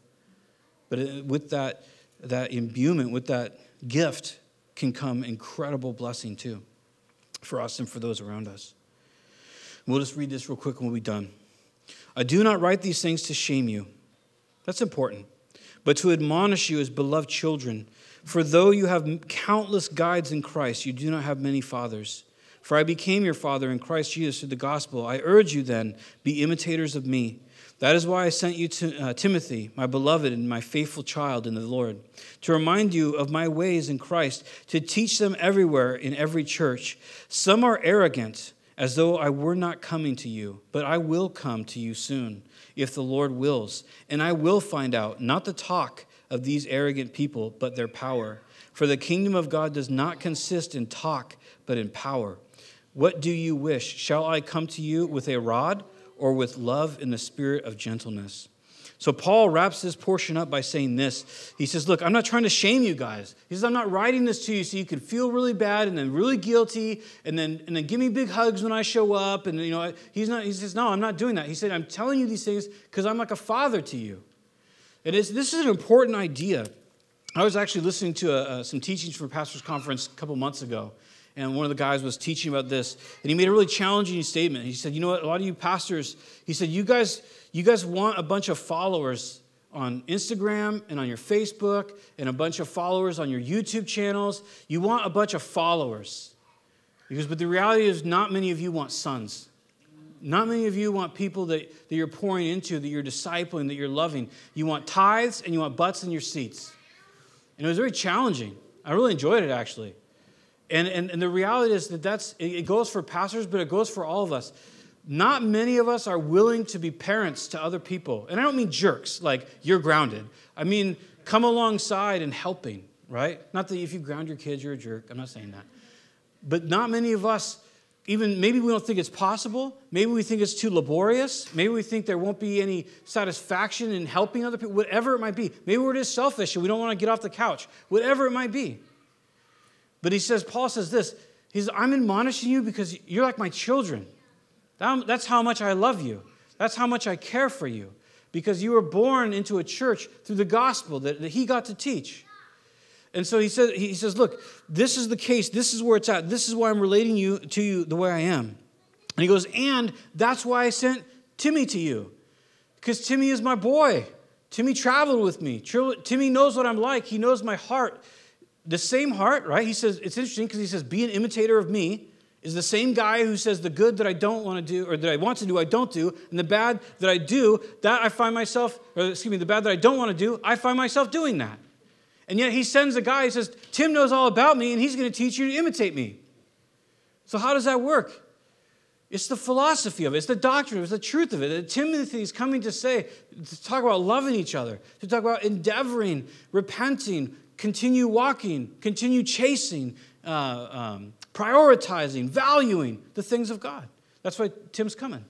But uh, with that, that imbuement, with that gift, can come incredible blessing too for us and for those around us. We'll just read this real quick and we'll be done. I do not write these things to shame you. That's important. But to admonish you as beloved children. For though you have countless guides in Christ, you do not have many fathers. For I became your father in Christ Jesus through the gospel. I urge you then, be imitators of me that is why I sent you to uh, Timothy, my beloved and my faithful child in the Lord, to remind you of my ways in Christ, to teach them everywhere in every church. Some are arrogant, as though I were not coming to you, but I will come to you soon, if the Lord wills, and I will find out not the talk of these arrogant people, but their power. For the kingdom of God does not consist in talk, but in power. What do you wish? Shall I come to you with a rod? Or with love in the spirit of gentleness. So Paul wraps this portion up by saying this. He says, Look, I'm not trying to shame you guys. He says, I'm not writing this to you so you can feel really bad and then really guilty and then, and then give me big hugs when I show up. And, you know, he's not, he says, No, I'm not doing that. He said, I'm telling you these things because I'm like a father to you. It is, this is an important idea. I was actually listening to a, a, some teachings from a pastor's conference a couple months ago and one of the guys was teaching about this and he made a really challenging statement he said you know what a lot of you pastors he said you guys you guys want a bunch of followers on instagram and on your facebook and a bunch of followers on your youtube channels you want a bunch of followers Because, But the reality is, not many of you want sons. Not many of you want people that, that you're pouring into, that you're discipling, that you're loving. You want tithes and you want butts in your seats. And it was very challenging. I really enjoyed it, actually. And, and, and the reality is that that's, it goes for pastors, but it goes for all of us. Not many of us are willing to be parents to other people. And I don't mean jerks, like you're grounded. I mean, come alongside and helping, right? Not that if you ground your kids, you're a jerk. I'm not saying that. But not many of us, even maybe we don't think it's possible. Maybe we think it's too laborious. Maybe we think there won't be any satisfaction in helping other people, whatever it might be. Maybe we're just selfish and we don't want to get off the couch, whatever it might be. But he says, Paul says this He says, I'm admonishing you because you're like my children. That's how much I love you. That's how much I care for you. Because you were born into a church through the gospel that, that he got to teach. And so he says, he says, Look, this is the case. This is where it's at. This is why I'm relating you to you the way I am. And he goes, And that's why I sent Timmy to you. Because Timmy is my boy. Timmy traveled with me. Timmy knows what I'm like. He knows my heart the same heart, right? He says, it's interesting because he says, be an imitator of me, is the same guy who says, the good that I don't want to do, or that I want to do, I don't do, and the bad that I do, that I find myself, or excuse me, the bad that I don't want to do, I find myself doing that. And yet he sends a guy, he says, Tim knows all about me, and he's going to teach you to imitate me. So how does that work? It's the philosophy of it, it's the doctrine, it's the truth of it. Timothy is coming to say, to talk about loving each other, to talk about endeavoring, repenting, continue walking, continue chasing, uh, um, prioritizing, valuing the things of God. That's why Tim's coming.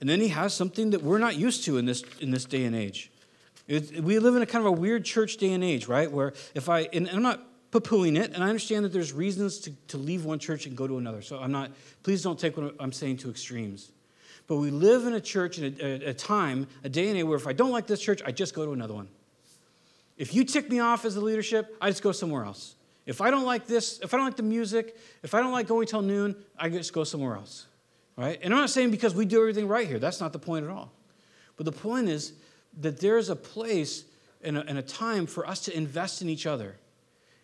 And then he has something that we're not used to in this, in this day and age. It, we live in a kind of a weird church day and age, right? Where if I, and I'm not poo-pooing it, and I understand that there's reasons to, to leave one church and go to another. So I'm not, please don't take what I'm saying to extremes. But we live in a church in a, a, a time, a day and age where if I don't like this church, I just go to another one. If you tick me off as a leadership, I just go somewhere else. If I don't like this, if I don't like the music, if I don't like going till noon, I just go somewhere else. Right? And I'm not saying because we do everything right here. That's not the point at all. But the point is that there's a place and a, and a time for us to invest in each other.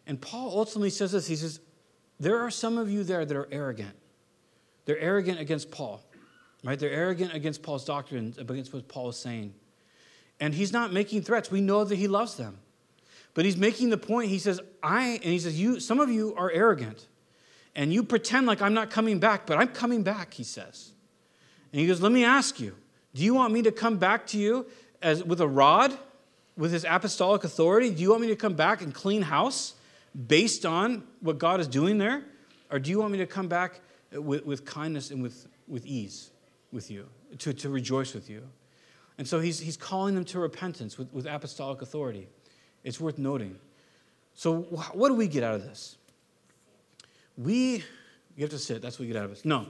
And Paul ultimately says this. He says, There are some of you there that are arrogant. They're arrogant against Paul, right? They're arrogant against Paul's doctrine, against what Paul is saying. And he's not making threats. We know that he loves them. But he's making the point. He says, I, and he says, you, some of you are arrogant. And you pretend like I'm not coming back, but I'm coming back, he says. And he goes, Let me ask you, do you want me to come back to you as, with a rod, with his apostolic authority? Do you want me to come back and clean house based on what God is doing there? Or do you want me to come back with, with kindness and with, with ease with you, to, to rejoice with you? And so he's, he's calling them to repentance with, with apostolic authority. It's worth noting. So, what do we get out of this? We, you have to sit, that's what we get out of this. No,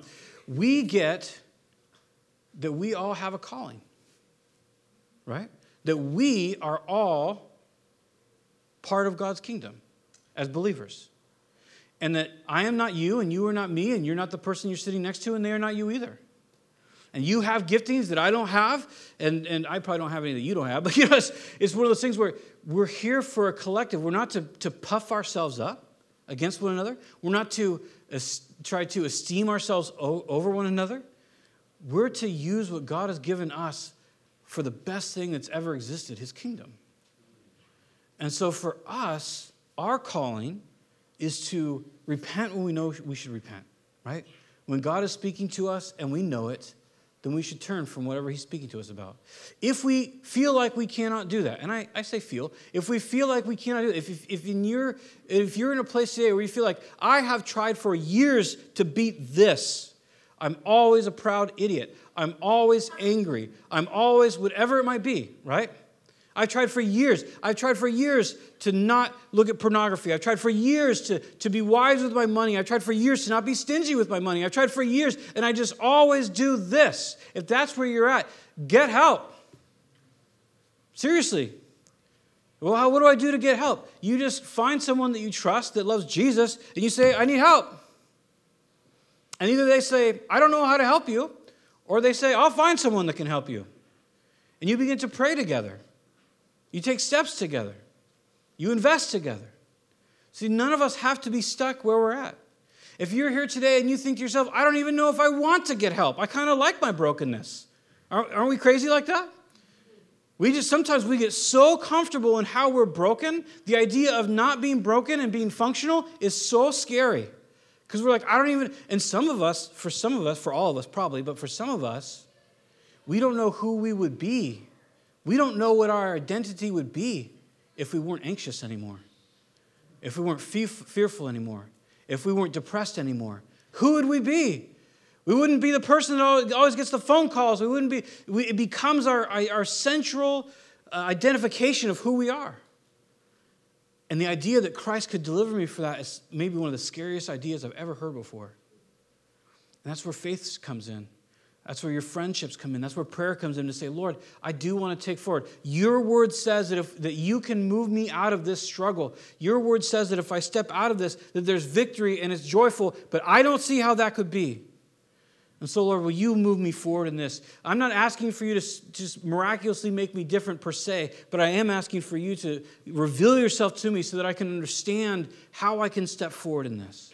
we get that we all have a calling, right? That we are all part of God's kingdom as believers. And that I am not you, and you are not me, and you're not the person you're sitting next to, and they are not you either and you have giftings that I don't have, and, and I probably don't have any that you don't have, [laughs] but you know, it's, it's one of those things where we're here for a collective. We're not to, to puff ourselves up against one another, we're not to try to esteem ourselves o- over one another. We're to use what God has given us for the best thing that's ever existed His kingdom. And so for us, our calling is to repent when we know we should repent, right? When God is speaking to us and we know it, then we should turn from whatever he's speaking to us about. If we feel like we cannot do that, and I, I say feel, if we feel like we cannot do it, if, if, if, in your, if you're in a place today where you feel like, I have tried for years to beat this, I'm always a proud idiot, I'm always angry, I'm always whatever it might be, right? I've tried for years. I've tried for years to not look at pornography. I've tried for years to, to be wise with my money. I've tried for years to not be stingy with my money. I've tried for years, and I just always do this. If that's where you're at, get help. Seriously. Well, how, what do I do to get help? You just find someone that you trust that loves Jesus, and you say, I need help. And either they say, I don't know how to help you, or they say, I'll find someone that can help you. And you begin to pray together. You take steps together. You invest together. See, none of us have to be stuck where we're at. If you're here today and you think to yourself, I don't even know if I want to get help, I kind of like my brokenness. Aren't we crazy like that? We just sometimes we get so comfortable in how we're broken. The idea of not being broken and being functional is so scary. Because we're like, I don't even, and some of us, for some of us, for all of us probably, but for some of us, we don't know who we would be. We don't know what our identity would be if we weren't anxious anymore, if we weren't fearful anymore, if we weren't depressed anymore. Who would we be? We wouldn't be the person that always gets the phone calls. We wouldn't be, we, it becomes our, our central uh, identification of who we are. And the idea that Christ could deliver me for that is maybe one of the scariest ideas I've ever heard before. And that's where faith comes in. That's where your friendships come in. That's where prayer comes in to say, Lord, I do want to take forward. Your word says that, if, that you can move me out of this struggle. Your word says that if I step out of this, that there's victory and it's joyful, but I don't see how that could be. And so, Lord, will you move me forward in this? I'm not asking for you to just miraculously make me different per se, but I am asking for you to reveal yourself to me so that I can understand how I can step forward in this.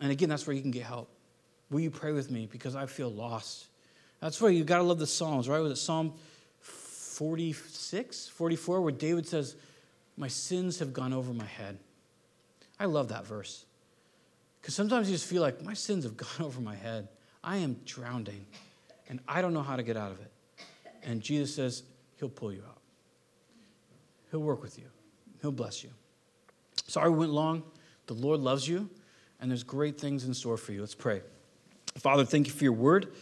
And again, that's where you can get help. Will you pray with me? Because I feel lost. That's why you got to love the Psalms, right? Was it Psalm 46, 44, where David says, My sins have gone over my head? I love that verse. Because sometimes you just feel like, My sins have [laughs] gone over my head. I am drowning and I don't know how to get out of it. And Jesus says, He'll pull you out. He'll work with you. He'll bless you. Sorry we went long. The Lord loves you, and there's great things in store for you. Let's pray. Father, thank you for your word.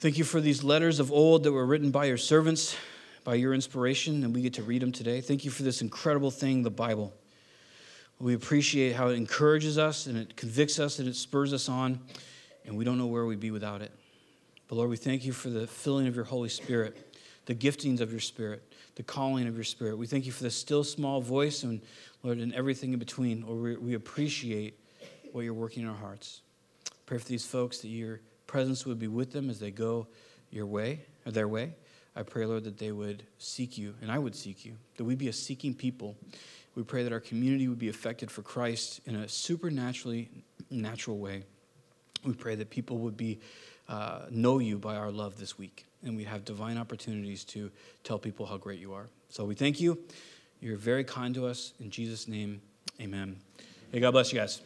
Thank you for these letters of old that were written by your servants, by your inspiration, and we get to read them today. Thank you for this incredible thing, the Bible. We appreciate how it encourages us and it convicts us and it spurs us on and we don't know where we'd be without it. But Lord, we thank you for the filling of your Holy Spirit, the giftings of your Spirit, the calling of your Spirit. We thank you for the still small voice and, Lord, and everything in between. Lord, we, appreciate what you're working in our hearts. Pray for these folks that your presence would be with them as they go your way, or their way. I pray, Lord, that they would seek you, and I would seek you, that we be a seeking people. We pray that our community would be affected for Christ in a supernaturally natural way. We pray that people would be uh, know you by our love this week, and we have divine opportunities to tell people how great you are. So we thank you. You're very kind to us. In Jesus' name, amen. Hey, God bless you guys.